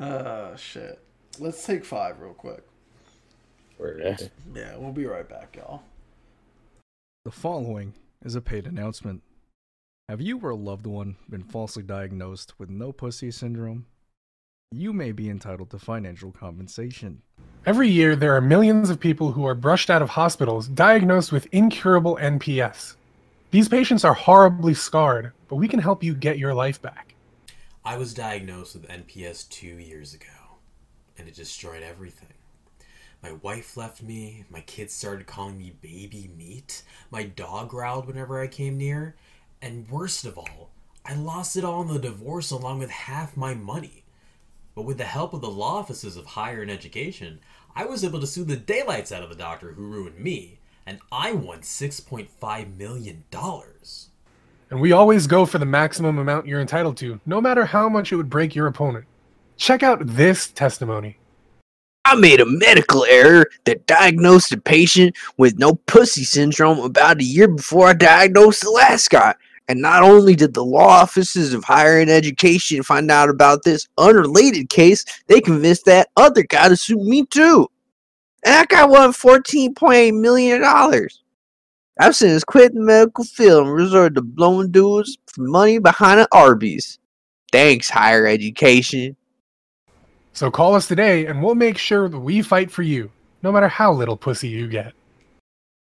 Uh, shit. Let's take five real quick. Word. Yeah, we'll be right back, y'all. The following is a paid announcement. Have you or a loved one been falsely diagnosed with no pussy syndrome? You may be entitled to financial compensation. Every year, there are millions of people who are brushed out of hospitals diagnosed with incurable NPS. These patients are horribly scarred, but we can help you get your life back. I was diagnosed with NPS two years ago, and it destroyed everything. My wife left me, my kids started calling me baby meat, my dog growled whenever I came near, and worst of all, I lost it all in the divorce along with half my money. But with the help of the law offices of higher and education, I was able to sue the daylights out of the doctor who ruined me, and I won $6.5 million. And we always go for the maximum amount you're entitled to, no matter how much it would break your opponent. Check out this testimony. I made a medical error that diagnosed a patient with no pussy syndrome about a year before I diagnosed the last guy. And not only did the law offices of higher ed education find out about this unrelated case, they convinced that other guy to sue me too. And that guy won $14.8 million. I've since quit the medical field and resorted to blowing dudes for money behind an Arby's. Thanks, higher education. So call us today and we'll make sure that we fight for you, no matter how little pussy you get.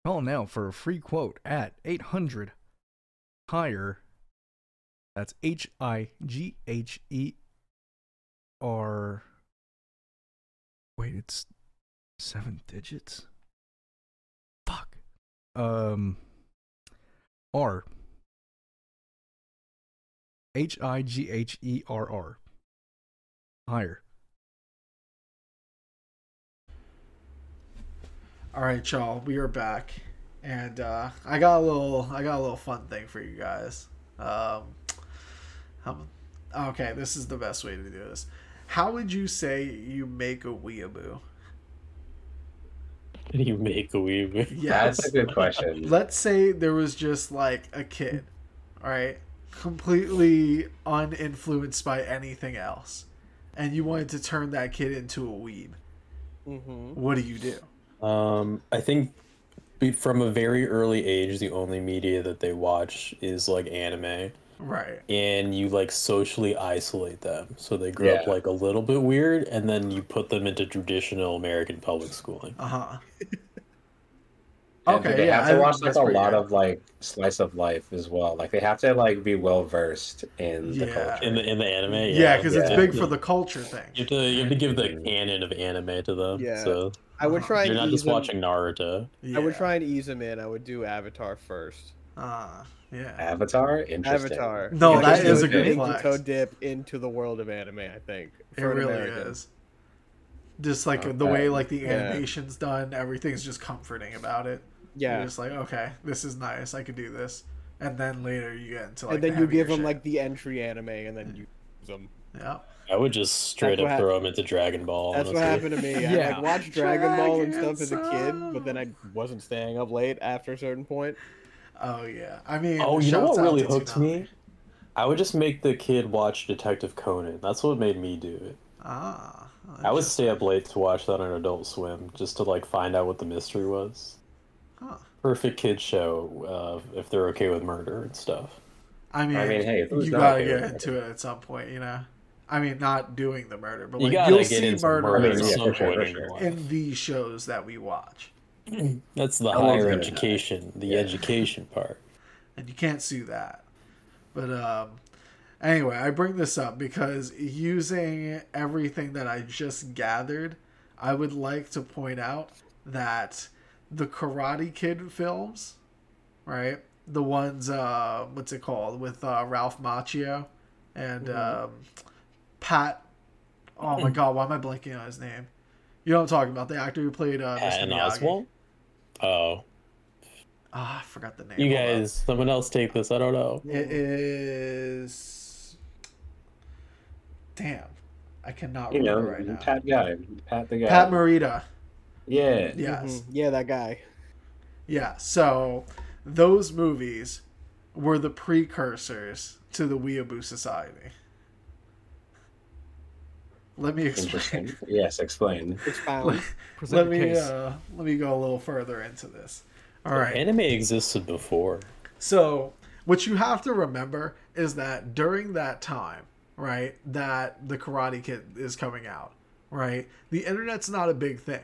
Call now for a free quote at 800 higher. That's H I G H E R. Wait, it's seven digits? Fuck. Um. R. H I G H E R R. Higher. All right, y'all, we are back, and uh, I got a little, I got a little fun thing for you guys. Um, um, okay, this is the best way to do this. How would you say you make a weeaboo? Can [LAUGHS] you make a weeb? Yes. That's a good question. Let's say there was just like a kid, all right, completely uninfluenced by anything else, and you wanted to turn that kid into a weeb. Mm-hmm. What do you do? Um, I think from a very early age, the only media that they watch is like anime, Right. and you like socially isolate them, so they grow up like a little bit weird, and then you put them into traditional American public schooling. Uh huh. And Okay, they yeah, have to I- watch like a lot good. of like slice of life as well. Like they have to like be well versed in the Yeah. culture. In the in the anime, Yeah, because it's yeah. big for the culture thing. You have to you have to give the canon of anime to them. Yeah. So I would try and you're not ease just him- watching Naruto. Yeah. I would try and ease him in. I would do Avatar first. Ah, yeah. Avatar, interesting. Avatar. No, Yeah, that just is do a good an flex. toe dip into the world of anime. I think It for an really American. is. Just like the way like the Yeah. animation's done, everything's just comforting about it. Yeah, You're just like, okay, this is nice. I could do this. And then later you get into like and then the you give them shit. like the entry anime, and then you use them. yeah. I would just straight up throw him into Dragon Ball. That's what happened to me. I Yeah. like watched Dragon Ball and stuff as a kid, but then I wasn't staying up late after a certain point. Oh yeah. I mean, Oh, you know shouts what really hooked Toonami. me? I would just make the kid watch Detective Conan. That's what made me do it. Ah. I would stay up late to watch that on Adult Swim just to like find out what the mystery was. Huh. Perfect kid show uh, if they're okay with murder and stuff. I mean, I mean, hey, who's you not gotta okay get with into it at some point, you know. I mean, not doing the murder, but You like gotta you'll get see into murder, murder I at mean, yeah, some for sure, in sure. in these shows that we watch, [CLEARS THROAT] That's the I love higher that. education, the education part. and you can't sue that. But um, anyway, I bring this up because using everything that I just gathered, I would like to point out that the Karate Kid films, right? The ones, uh, what's it called, with uh, Ralph Macchio and um, Pat. Oh my God, why am I blanking on his name? You know what I'm talking about? The actor who played uh, Mr. Patton Miyagi. Oswalt? Oh, Ah, I forgot the name. you Hold guys, someone else take this. I don't know. It is. Damn, I cannot You know, remember right now. Pat guy, Pat the guy. Pat Morita. yeah. Yes. Mhm. Yeah, that guy. Yeah. So those movies were the precursors to the Weeaboo Society. Let me explain. Yes, explain. Expound. let, let me uh, let me go a little further into this. All right. Anime existed before. So, what you have to remember is that during that time, right, that the Karate Kid is coming out, right, the internet's not a big thing,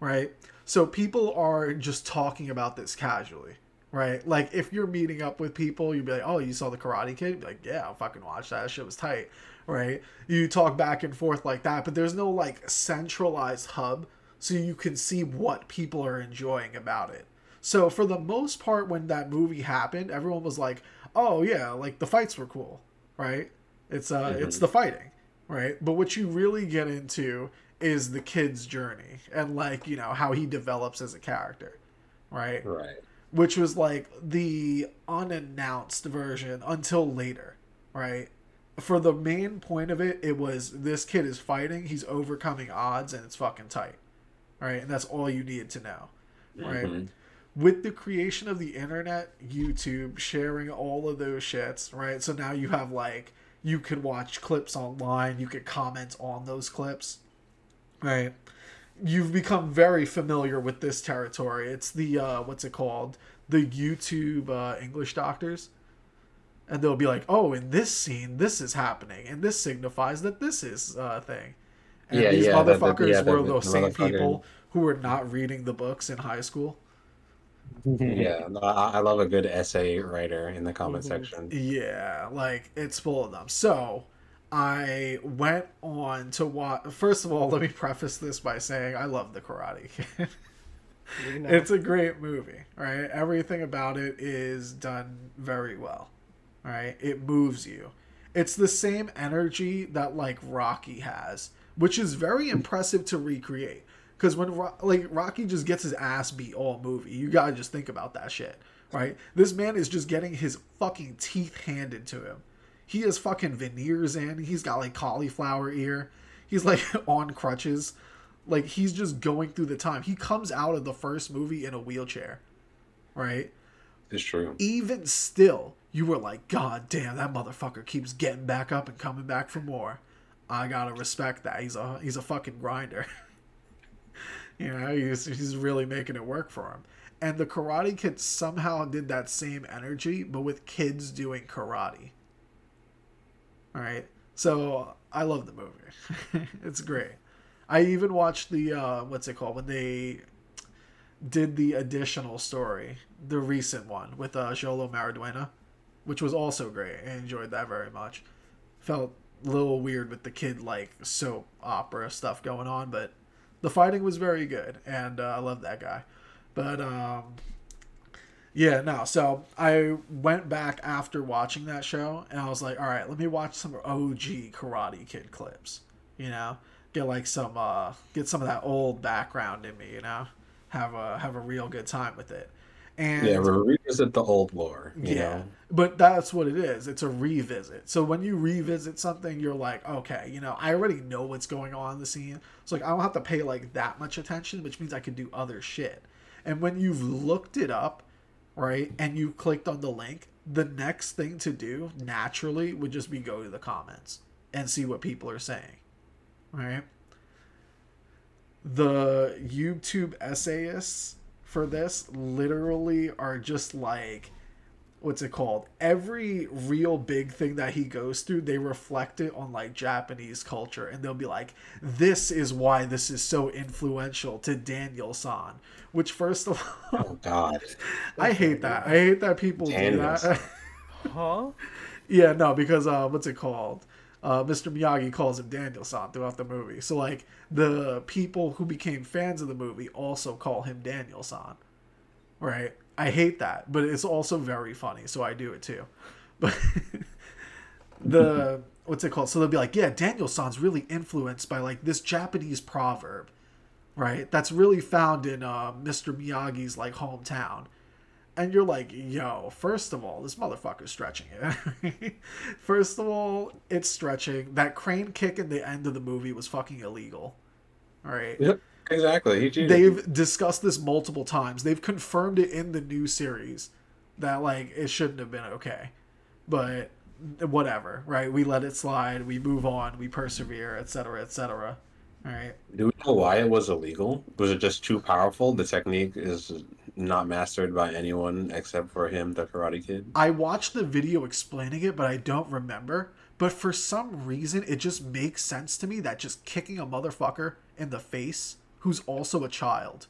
right? So, people are just talking about this casually, right? Like, if you're meeting up with people, you'd be like, oh, you saw the Karate Kid? Be like, yeah, I'll fucking watch that. That shit was tight, right? You talk back and forth like that, but there's no, like, centralized hub so you can see what people are enjoying about it. So for the most part, when that movie happened, everyone was like, "Oh yeah, like the fights were cool, right? It's uh, it's the fighting, right? But what you really get into is the kid's journey and like you know how he develops as a character, right? Right. Which was like the unannounced version until later, right? For the main point of it, it was this kid is fighting, he's overcoming odds, and it's fucking tight, right? And that's all you needed to know, right? Mhm. with the creation of the internet, YouTube, sharing all of those shits, right? So now you have like you can watch clips online, you can comment on those clips, right? You've become very familiar with this territory. It's the uh what's it called? The YouTube uh English doctors. And they'll be like, "Oh, in this scene, this is happening, and this signifies that this is uh, a thing." And Yeah, these yeah, the- the- motherfuckers yeah, were the those same people who were not reading the books in high school. [LAUGHS] Yeah, I, I love a good essay writer in the comment Mhm. section. Yeah, like it's full of them. So I went on to watch. First of all, let me preface this by saying I love the Karate Kid. It's a great movie, right? Everything about it is done very well, right? It moves you. It's the same energy that like Rocky has, which is very impressive to recreate. Because when like Rocky just gets his ass beat all movie, you gotta just think about that shit, right? This man is just getting his fucking teeth handed to him. He has fucking veneers in. He's got like cauliflower ear. He's like [LAUGHS] on crutches. Like he's just going through the time. He comes out of the first movie in a wheelchair, right? It's true. Even still, you were like, God damn, that motherfucker keeps getting back up and coming back for more. I gotta respect that. He's a he's a fucking grinder. [LAUGHS] you know, he's he's really making it work for him. And the Karate Kid somehow did that same energy, but with kids doing karate. All right, so I love the movie. [LAUGHS] it's great. I even watched the uh, what's it called when they did the additional story, the recent one with uh, Xolo Maridueña, which was also great. I enjoyed that very much. Felt a little weird with the kid like soap opera stuff going on, but the fighting was very good, and uh, I love that guy. But um, yeah, no. So I went back after watching that show, and I was like, all right, let me watch some OG Karate Kid clips. You know, get like some uh, get some of that old background in me. You know, have a have a real good time with it. And Yeah, revisit the old lore. You yeah, know? but that's what it is. It's a revisit. So when you revisit something, you're like, okay, you know, I already know what's going on in the scene. So like, I don't have to pay like that much attention, which means I can do other shit. And when you've looked it up, right, and you clicked on the link, the next thing to do naturally would just be go to the comments and see what people are saying, right? The YouTube essayists for this literally are just like what's it called every real big thing that he goes through they reflect it on like japanese culture and they'll be like this is why this is so influential to daniel san which first of all Oh God. [LAUGHS] i hate that i hate that people do Daniel-san. that [LAUGHS] huh? yeah no because uh what's it called uh, Mr. Miyagi calls him Daniel San throughout the movie. So, like, the people who became fans of the movie also call him Daniel San. Right? I hate that, but it's also very funny, so I do it too. [LAUGHS] But the what's it called? So they'll be like, "Yeah, Daniel San's really influenced by like this Japanese proverb, right? That's really found in uh, Mr. Miyagi's like hometown." And you're like, "Yo, first of all, this motherfucker's stretching it. [LAUGHS] first of all, it's stretching. That crane kick in the end of the movie was fucking illegal." All right. Yep. Exactly. He. They've discussed this multiple times. They've confirmed it in the new series that like it shouldn't have been okay. But whatever, right? We let it slide, we move on, we persevere, etc., etc. All right. Do we know why it was illegal? Was it just too powerful? The technique is not mastered by anyone except for him, the Karate Kid. I watched the video explaining it, but I don't remember. But for some reason, it just makes sense to me that just kicking a motherfucker in the face who's also a child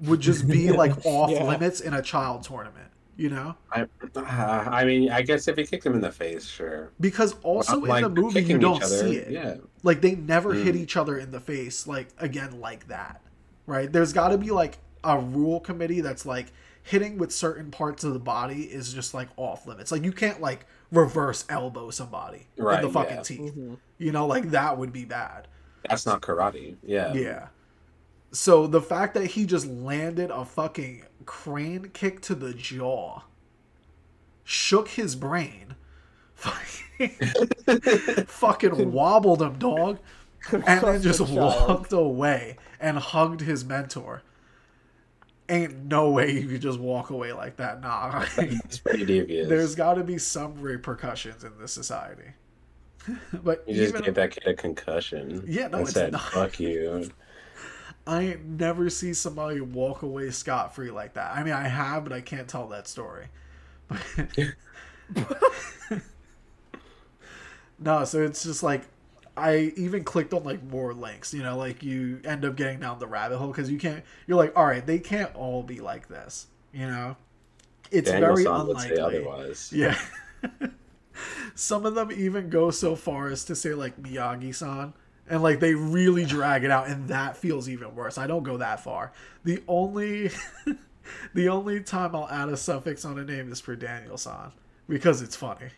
would just be [LAUGHS] like off Yeah. limits in a child tournament, you know? I, uh, I mean, I guess if he kicked him in the face, sure. Because also Like, in the movie, you each don't other, see it. Yeah. Like they never hit Mm. each other in the face, like again, like that, right? There's got to be like a rule committee that's like hitting with certain parts of the body is just like off limits. Like you can't like reverse elbow somebody in the fucking yeah. teeth. Mhm. You know, like that would be bad. That's not karate. Yeah. Yeah. So the fact that he just landed a fucking crane kick to the jaw, shook his brain, [LAUGHS] fucking, fucking [LAUGHS] wobbled him, dog, [LAUGHS] and then just Concussed the child. walked away and hugged his mentor. Ain't no way you could just walk away like that. Nah. [LAUGHS] It's pretty devious. There's got to be some repercussions in this society. [LAUGHS] but you just even gave that kid a concussion. Yeah, no, it's said, not. "Fuck you." [LAUGHS] I ain't never see somebody walk away scot free like that. I mean, I have, but I can't tell that story. no, so it's just like I even clicked on like more links. You know, like you end up getting down the rabbit hole because you can't. You're like, all right, they can't all be like this. You know, it's Daniel very San would say unlikely. otherwise. [LAUGHS] Yeah. Some of them even go so far as to say like Miyagi san. And like they really drag it out and that feels even worse. I don't go that far. The only [LAUGHS] the only time I'll add a suffix on a name is for Daniel san. Because it's funny.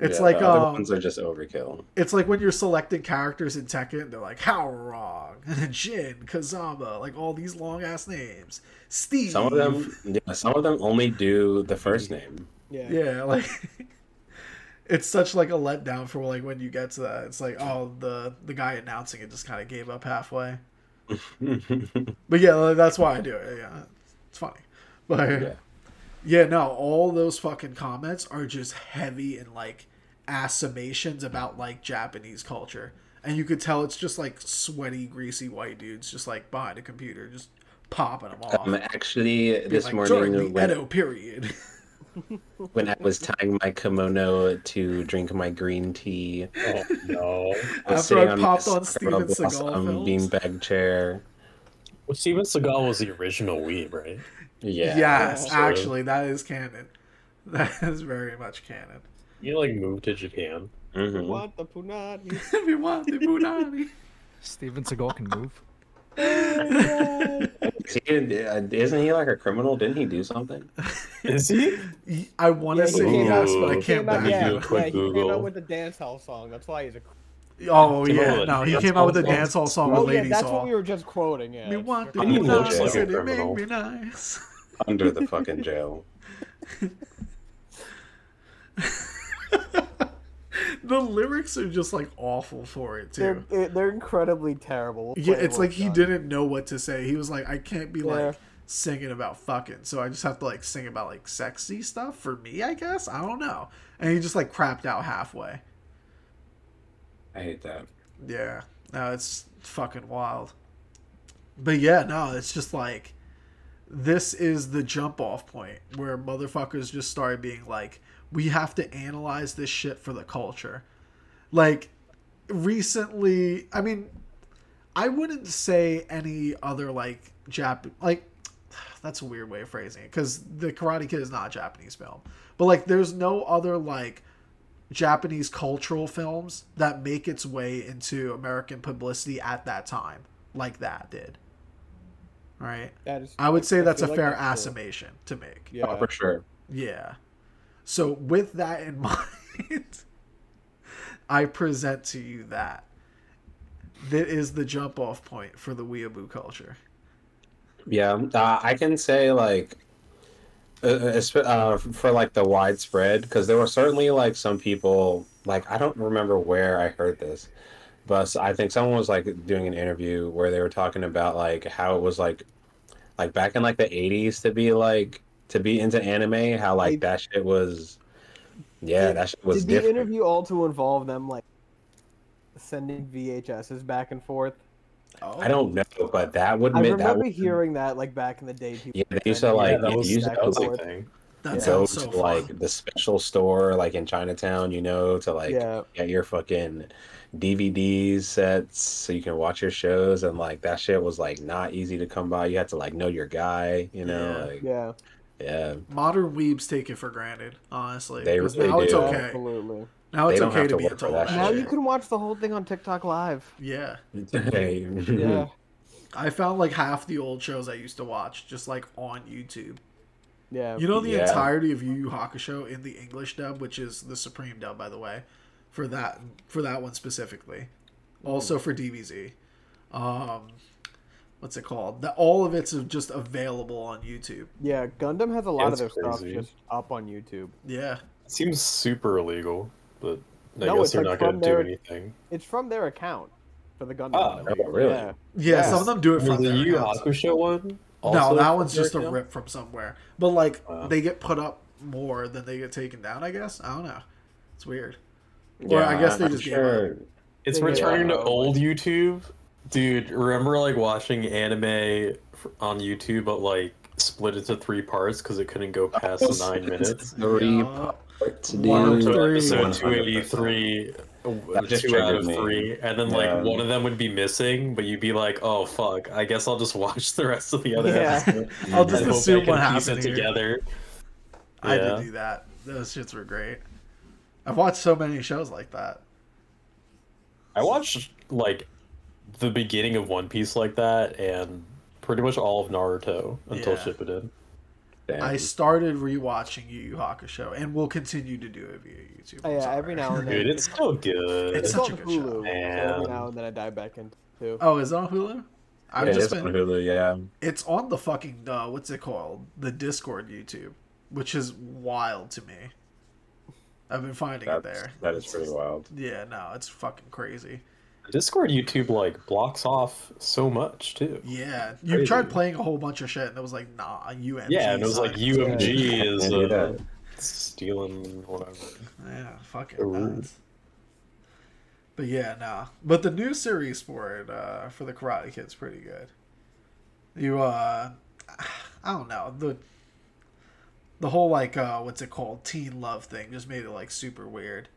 It's Yeah, like the other um, ones are just overkill. it's like when you're selecting characters in Tekken, they're like how Hwoarang, [LAUGHS] Jin, Kazama, like all these long ass names. Steve. Some of them, yeah, some of them only do the first name. Yeah. Yeah, [LAUGHS] like it's such like a letdown for like when you get to that. It's like oh the the guy announcing it just kind of gave up halfway. [LAUGHS] But yeah, like, that's why I do it. Yeah, it's funny. But Yeah. Yeah, no, all those fucking comments are just heavy and like assommations about like Japanese culture, and you could tell it's just like sweaty, greasy white dudes just like behind a computer, just popping them off. Um, actually, Being this like, morning during the when, Edo period. [LAUGHS] when I was tying my kimono to drink my green tea, Oh no. I was After sitting I on popped this on Steven Sakura Seagal Blossom films. beanbag chair. Well, Steven Seagal was the original weeb, right? Yeah. yes, so- actually, that is canon. [LAUGHS] That is very much canon. You like moved to Japan. Mhm. What the punani? if you want the Bunani. [LAUGHS] Steven Seagal can move. [LAUGHS] Is he- uh, Isn't he like a criminal? Didn't he do something? Is he? I want to Yeah, he say yes, but I can't Came out, back yeah, you. yeah, he came Google. out with a dance hall song. That's why he's a. Oh Came out yeah, no, he dance came out with a hall dance hall song Oh with yeah, Lady that's Saw. what we were just quoting. Yeah. Me want the fucking He like a said it criminal. make me nice. Under the fucking jail. [LAUGHS] the lyrics are just like awful for it too. They're they're incredibly terrible. We'll Yeah, it's one like he didn't know what to say. He was like, I can't be Yeah. like singing about fucking, so I just have to like sing about like sexy stuff for me, I guess. I don't know. And he just like crapped out halfway. I hate that. Yeah, no, it's fucking wild. But yeah, no, it's just like this is the jump off point where motherfuckers just started being like, we have to analyze this shit for the culture. Like recently, I mean, I wouldn't say any other like Jap like [SIGHS] that's a weird way of phrasing it because the Karate Kid is not a Japanese film, but like there's no other like Japanese cultural films that make its way into American publicity at that time, like that did. Right? That is, I would say that's a like fair that's true. assumption to make. Yeah. Oh, for sure. Yeah. So with that in [LAUGHS] mind, I present to you that that is the jump off point for the weeaboo culture. Yeah, uh, I can say like, uh, uh, for like the widespread, because there were certainly like some people like I don't remember where I heard this, but I think someone was like doing an interview where they were talking about like how it was like, like back in like the '80s to be like to be into anime, how like They- that shit was, yeah, Did- that shit was Did the different. interview also involve them like sending VHSs back and forth? Oh, I don't know, but that would I make that remember would, hearing that like back in the day. People Yeah, they used to, like, Yeah, VHSs that was, used back to, that was and thing. That go sounds so to fun. like the special store like in Chinatown, you know, to like Yeah. get your fucking DVD sets so you can watch your shows and like that shit was like not easy to come by. You had to like know your guy, you know, Yeah. like Yeah, yeah. Modern weebs take it for granted, honestly. They 'cause really now it's do. okay. absolutely. Now it's okay to to be work into for that that. Now you can watch the whole thing on TikTok Live. Yeah. [LAUGHS] Hey. Yeah, [LAUGHS] I found like half the old shows I used to watch just like on YouTube. Yeah. You know the Yeah. entirety of Yu Yu Hakusho in the English dub, which is the supreme dub, by the way, for that for that one specifically. Also for DBZ. Um, what's it called? The, all of it's just available on YouTube. Yeah, Gundam has a lot of That's their stuff just up on YouTube. Yeah, It seems super illegal, but I No, guess they're like not going to do anything. It's from their account for the Gundam. Ah, one. oh, really? Yeah. yeah. Yeah. Some of them do it Was from the their Yu Yu. Hakusho one? No, that one's just a account? rip from somewhere. But like Wow. they get put up more than they get taken down. I guess I don't know. It's weird. Or I guess they I'm just gave sure. It's They returning to old YouTube. Dude, remember like watching anime on YouTube, but like split into three parts because it couldn't go past nine [LAUGHS] minutes? Three parts, One of dude. three. Episode 283, That just two out of three, and then like Yeah. one of them would be missing, but you'd be like, "Oh fuck, I guess I'll just [LAUGHS] watch the rest of the other Yeah. episode." [LAUGHS] I'll just and hope I assume what piece happened here. together. I Yeah. did do that. Those shits were great. I've watched so many shows like that. I watched like the beginning of One Piece like that, and pretty much all of Naruto until Yeah. Shippuden. Damn. I started rewatching Yu Yu Hakusho and will continue to do it via YouTube. Oh, yeah, sorry. every now and then. Dude, it's still good. It's It's such on a good show. Hulu. so every now and then I dive back into too. Oh, is it on Hulu? I've yeah, it just is on. Hulu. Yeah. It's on the fucking uh, what's it called? The Discord YouTube, which is wild to me. I've been finding it there. that is pretty wild. Yeah, no, it's fucking crazy. Discord YouTube like blocks off so much too. Yeah, you Crazy. tried playing a whole bunch of shit, and it was like, nah, UMG. Yeah, and it was like son. UMG is uh. Yeah, stealing whatever. fucking Ooh. nuts. But yeah, nah. But the new series for it, uh, for the Karate Kid's pretty good. You, uh, I don't know the the whole like uh, what's it called, teen love thing, just made it like super weird.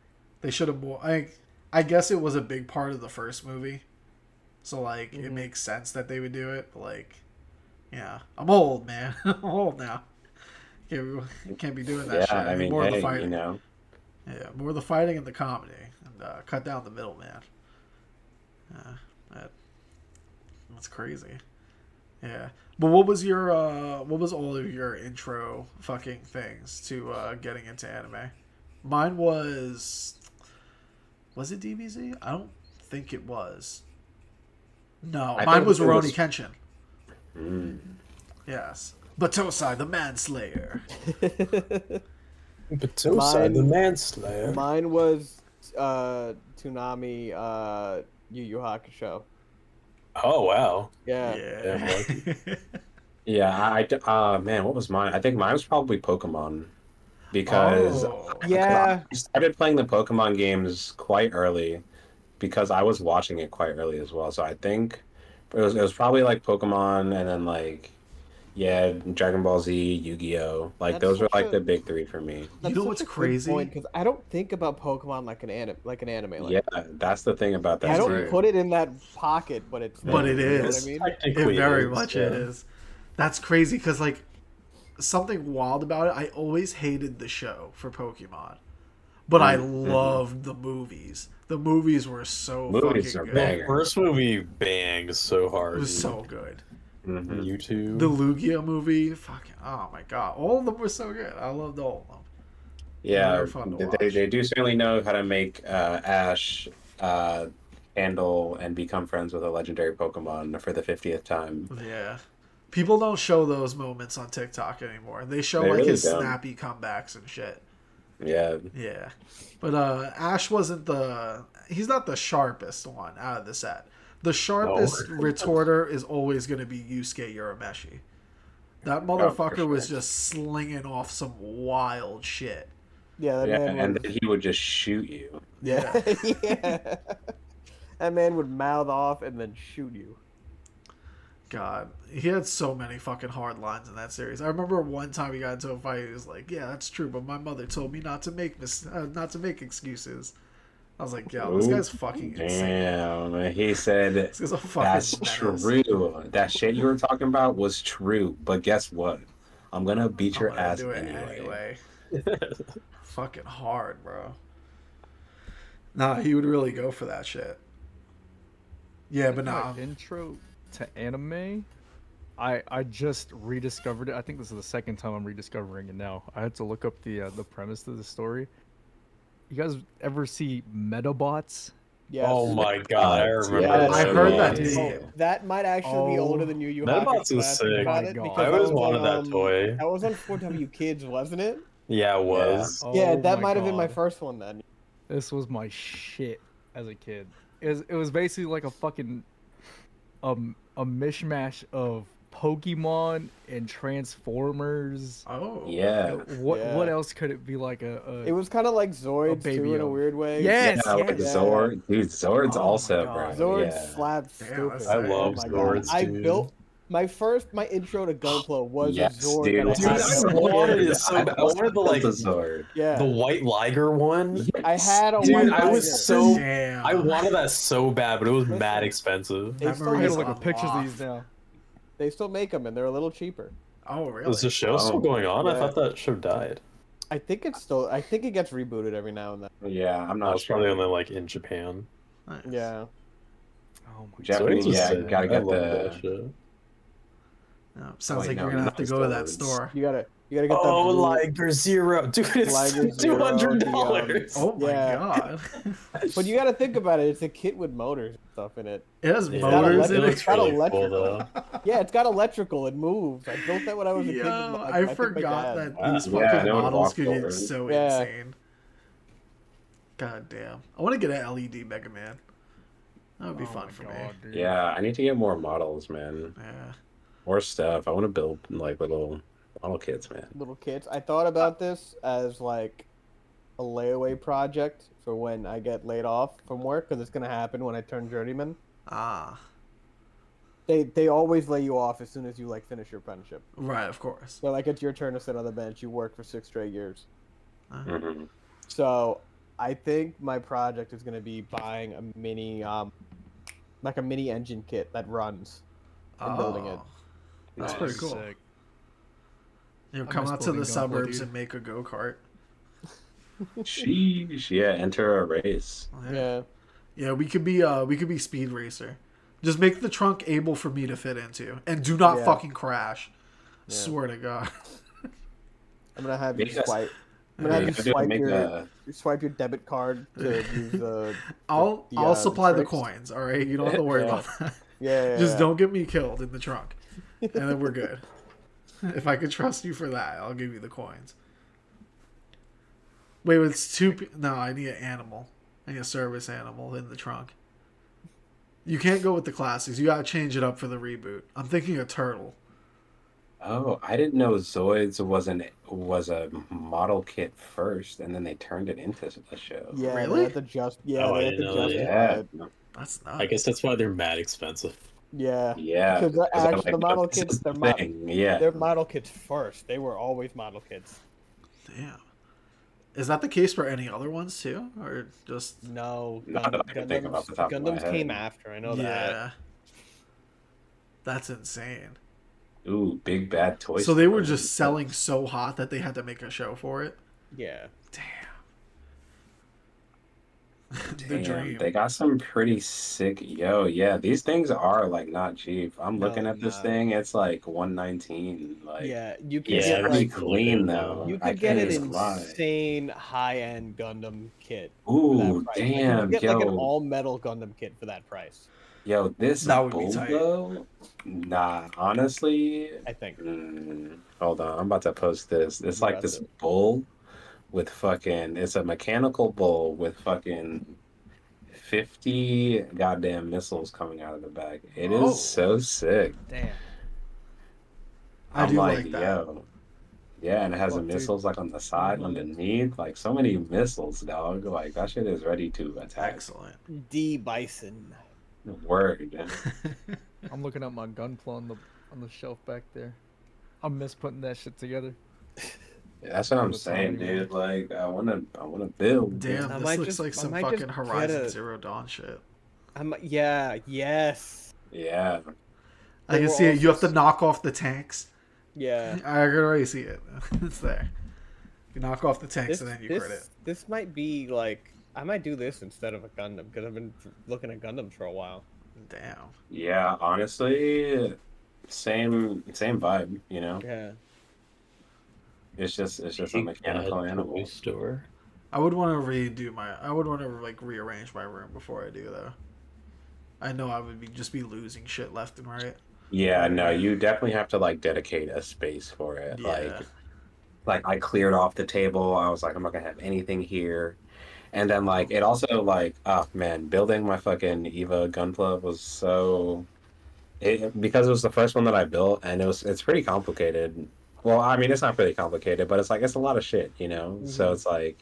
They should have more. I I guess it was a big part of the first movie, so like it Mhm. makes sense that they would do it. But like, yeah, I'm old, man. [LAUGHS] I'm old now. Can't be, can't be doing that Yeah, shit. I mean, more of the fighting. you know, Yeah, more the fighting and the comedy, and uh, cut down the middleman. Yeah, that, that's crazy. Yeah, but what was your uh, what was all of your intro fucking things to uh, getting into anime? Mine was, was it DBZ? I don't think it was. No, I mine was it Roni was- Kenshin. mm, Yes, Battousai the Manslayer. [LAUGHS] Battousai, Mine- the manslayer. Mine was uh Toonami uh Yu Yu Hakusho. Oh wow. Yeah. Yeah. [LAUGHS] yeah. I, I uh, man, what was mine? I think mine was probably Pokemon, because Oh. Yeah. I started playing the Pokemon games quite early, because I was watching it quite early as well. So I think it was it was probably like Pokemon, and then like. Yeah, Dragon Ball Z, Yu Gi Oh! Like That's those were like a- the big three for me. You know what's crazy? Because I don't think about Pokemon like an anime, like an anime. Like Yeah, that's the thing about that. I don't right. put it in that pocket, but it's But there, it you know what I mean? It very is, much yeah. is. That's crazy because like something wild about it. I always hated the show for Pokemon, but I Mhm. loved the movies. The movies were so Movies fucking are good. bangers. First movie banged so hard. It was so good. Mhm. YouTube. The Lugia movie, fucking oh my god, all of them were so good. I loved all of them. Yeah, Very fun to they, watch. they do certainly know how to make uh, Ash uh, handle and become friends with a legendary Pokemon for the 50th time. Yeah. People don't show those moments on TikTok anymore. They show They like really his don't. snappy comebacks and shit. Yeah, Yeah. But uh Ash wasn't the he's not the sharpest one out of the set. The sharpest [LAUGHS] retorter is always going to be Yusuke Urameshi. That motherfucker sure. was just slinging off some wild shit. Yeah, that yeah, man and would, then he would just shoot you. yeah, yeah. [LAUGHS] That man would mouth off and then shoot you. God, he had so many fucking hard lines in that series. I remember one time he got into a fight. He was like, "Yeah, that's true, but my mother told me not to make mis- uh, not to make excuses." I was like, "Yo, this guy's fucking insane. Damn, he said [LAUGHS] This guy's a that's true. That shit you were talking about was true, but guess what? I'm gonna beat I'm your gonna ass do it anyway. anyway. [LAUGHS] fucking hard, bro. Nah, he would really go for that shit. Yeah, but My nah. intro to anime, I I just rediscovered it. I think this is the second time I'm rediscovering it now. I had to look up the uh, the premise of the story. You guys ever see Medabots? Yes. Oh my god, I remember. Yeah, that I heard well. that Oh, that might actually be Oh. older than you. You Medabots haven't was sick. Oh it my because God. I always was wanted on, that um, toy. That was on 4W Kids, wasn't it? Yeah, it was. yeah, Oh that my might have been my first one then. This was my shit as a kid. It was, it was basically like a fucking um a mishmash of Pokemon and Transformers. Oh. Yeah. What Yeah. what else could it be like a, a It was kind of like Zoids too in a weird way. Yes, yeah, like yes. Zoid. Dude, Zoid's Oh also, God. bro. Zoid yeah. slapped Damn, stupid. I love my Zoids, God. I built my first my intro to Gunpla [GASPS] was Yes, a Zoid. dude. that I Dude, I wanted it so bad. I wanted the, like, a Zoid. Yeah, The white liger one. I had a Dude, white I was liger. so Damn. I wanted that so bad, but it was Listen. mad expensive. They still, I Memories gotta make, look at pictures of these now. they still make them and they're a little cheaper. Oh, really? Is the show still Oh. going on? I thought that show died. I think it's still. I think it gets rebooted every now and then. Yeah, I'm not was sure. probably only like in Japan. Nice. Yeah. Oh my Japanese, Zoids was yeah, sick. gotta I get love the. That shit. No, sounds Wait, like no, you're gonna have to go to that store. You gotta. You gotta get Oh, that. blue- Liger Zero, [LAUGHS] dude! It's Liger uh, two hundred Zero, dollars. Oh my Yeah. god. [LAUGHS] But you gotta think about it. It's a kit with motors and stuff in it. it has Yeah, got motors electric- in it it. looks It's got really cool electrical. though. [LAUGHS] Yeah, it's got electrical. It moves. I built that when I was a kid. Yo, my- I, think my forgot dad. that Wow. these Yeah, fucking know what models could walk get so Yeah. insane. God damn. I want to get an LED Mega Man. That would be Oh fun for God, me. dude. Yeah, I need to get more models, man. Yeah. More stuff. I want to build like little model kits, man. little kits. I thought about this as like a layaway project for when I get laid off from work because it's gonna happen when I turn journeyman. Ah. They they always lay you off as soon as you like finish your apprenticeship. Right, of course. So like it's your turn to sit on the bench. You work for six straight years. hmm So I think my project is gonna be buying a mini um like a mini engine kit that runs. and building it. That's pretty cool. Sick. You'll come out to the suburbs and make a go kart. Sheesh. Yeah, enter a race. Yeah. Yeah, we could be uh we could be speed racer. Just make the trunk able for me to fit into, and do not Yeah. fucking crash. Yeah. Swear to God. [LAUGHS] I'm gonna have you Make us- swipe. I'm gonna have you you gotta do- swipe your a- swipe your debit card to use [LAUGHS] the. I'll the, I'll uh, supply the tricks. coins. All right, you don't have to worry [LAUGHS] Yeah. about that. Yeah. yeah, Just yeah. don't get me killed in the trunk, and then we're good. if I could trust you for that, I'll give you the coins. Wait, but it's two. pe- No, I need an animal. I need a service animal in the trunk. You can't go with the classics. You gotta change it up for the reboot. I'm thinking a turtle. Oh, I didn't know Zoids was an was a model kit first, and then they turned it into a show. Yeah, Really? they have to just. Yeah, Oh, I they have to didn't know that. Yeah. That's not. I guess that's why they're mad expensive. Yeah. yeah. Because the, 'cause I'm the model this is kits, they're, mo- Yeah. they're model kits first. They were always model kits. Damn. Is that the case for any other ones too, or just? No, Not that I can think of the top of my Gundams head. came after. I know that. yeah. That's insane. Ooh, big bad toy. So they were just selling so hot that they had to make a show for it. Yeah. [LAUGHS] the Damn, dream. They got some pretty sick. Yo, yeah, these things are like not cheap. I'm No, looking at this no. thing. It's like 119. Like, yeah, you could it's Yeah, get pretty like clean though. you I could get can't an even lie. insane high-end Gundam kit. for that Ooh, price. Like, you damn, could get like an yo, all-metal Gundam kit for that price. yo, this That would be tight. though. Nah, honestly, I think. Mm, hold on, I'm about to post this. It's like About this to. bull with fucking. It's a mechanical bull with fucking fifty goddamn missiles coming out of the back. It is Oh. so sick. Damn. I I'm do like, like that. yo. Yeah, and it has the Fuck, dude. missiles like on the side, underneath, like so many missiles, dog. Like that shit is ready to attack. Excellent. Dibison. Word. [LAUGHS] I'm looking at my gunpla on the on the shelf back there. I miss putting that shit together. [LAUGHS] That's what I'm saying, all you dude. Like I wanna, I wanna build. Damn, I this might looks just- like some fucking just Horizon a- Zero Dawn shit. I'm yeah, yes. Yeah. I They can see it. You have to knock off the tanks. Yeah. [LAUGHS] I can already see it. [LAUGHS] it's there. You knock off the tanks This, and then you this, crit it. this might be like I might do this instead of a Gundam because I've been looking at Gundams for a while. Damn. Yeah, honestly, same same vibe. You know, Yeah. It's just it's just a mechanical animal. store. I would want to redo my. I would want to like rearrange my room before I do though. I know I would be just be losing shit left and right. Yeah, no, you definitely have to like dedicate a space for it. Yeah. Like, like I cleared off the table. I was like, I'm not gonna have anything here. And then like it also like, oh man, building my fucking Eva gun club was so. It, because it was the first one that I built, and it was it's pretty complicated. Well, I mean, it's not really complicated, but it's like it's a lot of shit, you know. So Mhm. it's like,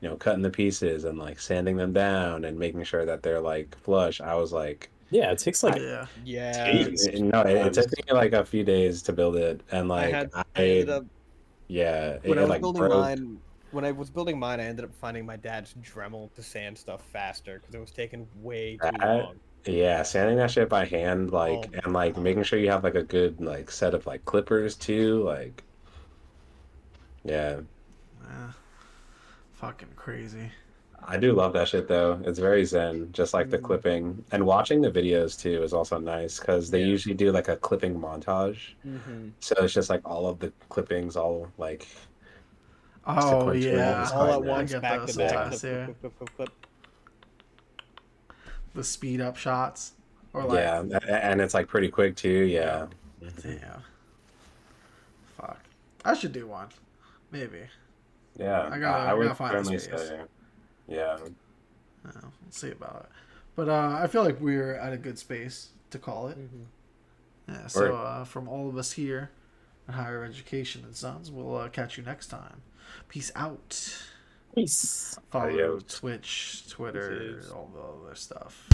you know, cutting the pieces and like sanding them down and making sure that they're like flush. I was like, Yeah, it takes like yeah. Yeah. Jeez. no, it, it took me like a few days to build it, and I like had I, I ended up yeah, it, when I was like building broke. mine. When I was building mine, I ended up finding my dad's Dremel to sand stuff faster because it was taking way too That- long. Yeah, sanding that shit by hand, like, Oh. and like making sure you have like a good like set of like clippers too, like, yeah, Yeah. Fucking crazy. I do love that shit though. It's very zen, just like the Mm. clipping and watching the videos too is also nice because they Yeah. usually do like a clipping montage, Mm-hmm. so it's just like all of the clippings all like Oh yeah. All at nice. once, back to back. clip, clip, clip, clip, clip. The speed up shots. Or like yeah, and it's like pretty quick too. Yeah, Damn. Fuck. I should do one. Maybe. yeah. I gotta- I, I gotta find the certainly space. say, yeah. Uh, we'll see about it. But uh, I feel like we're at a good space to call it. Mhm. Yeah. So uh, from all of us here at Higher Education and Sons, we'll uh, catch you next time. Peace out. Peace. Follow Adios. Twitch, Twitter, all the other stuff.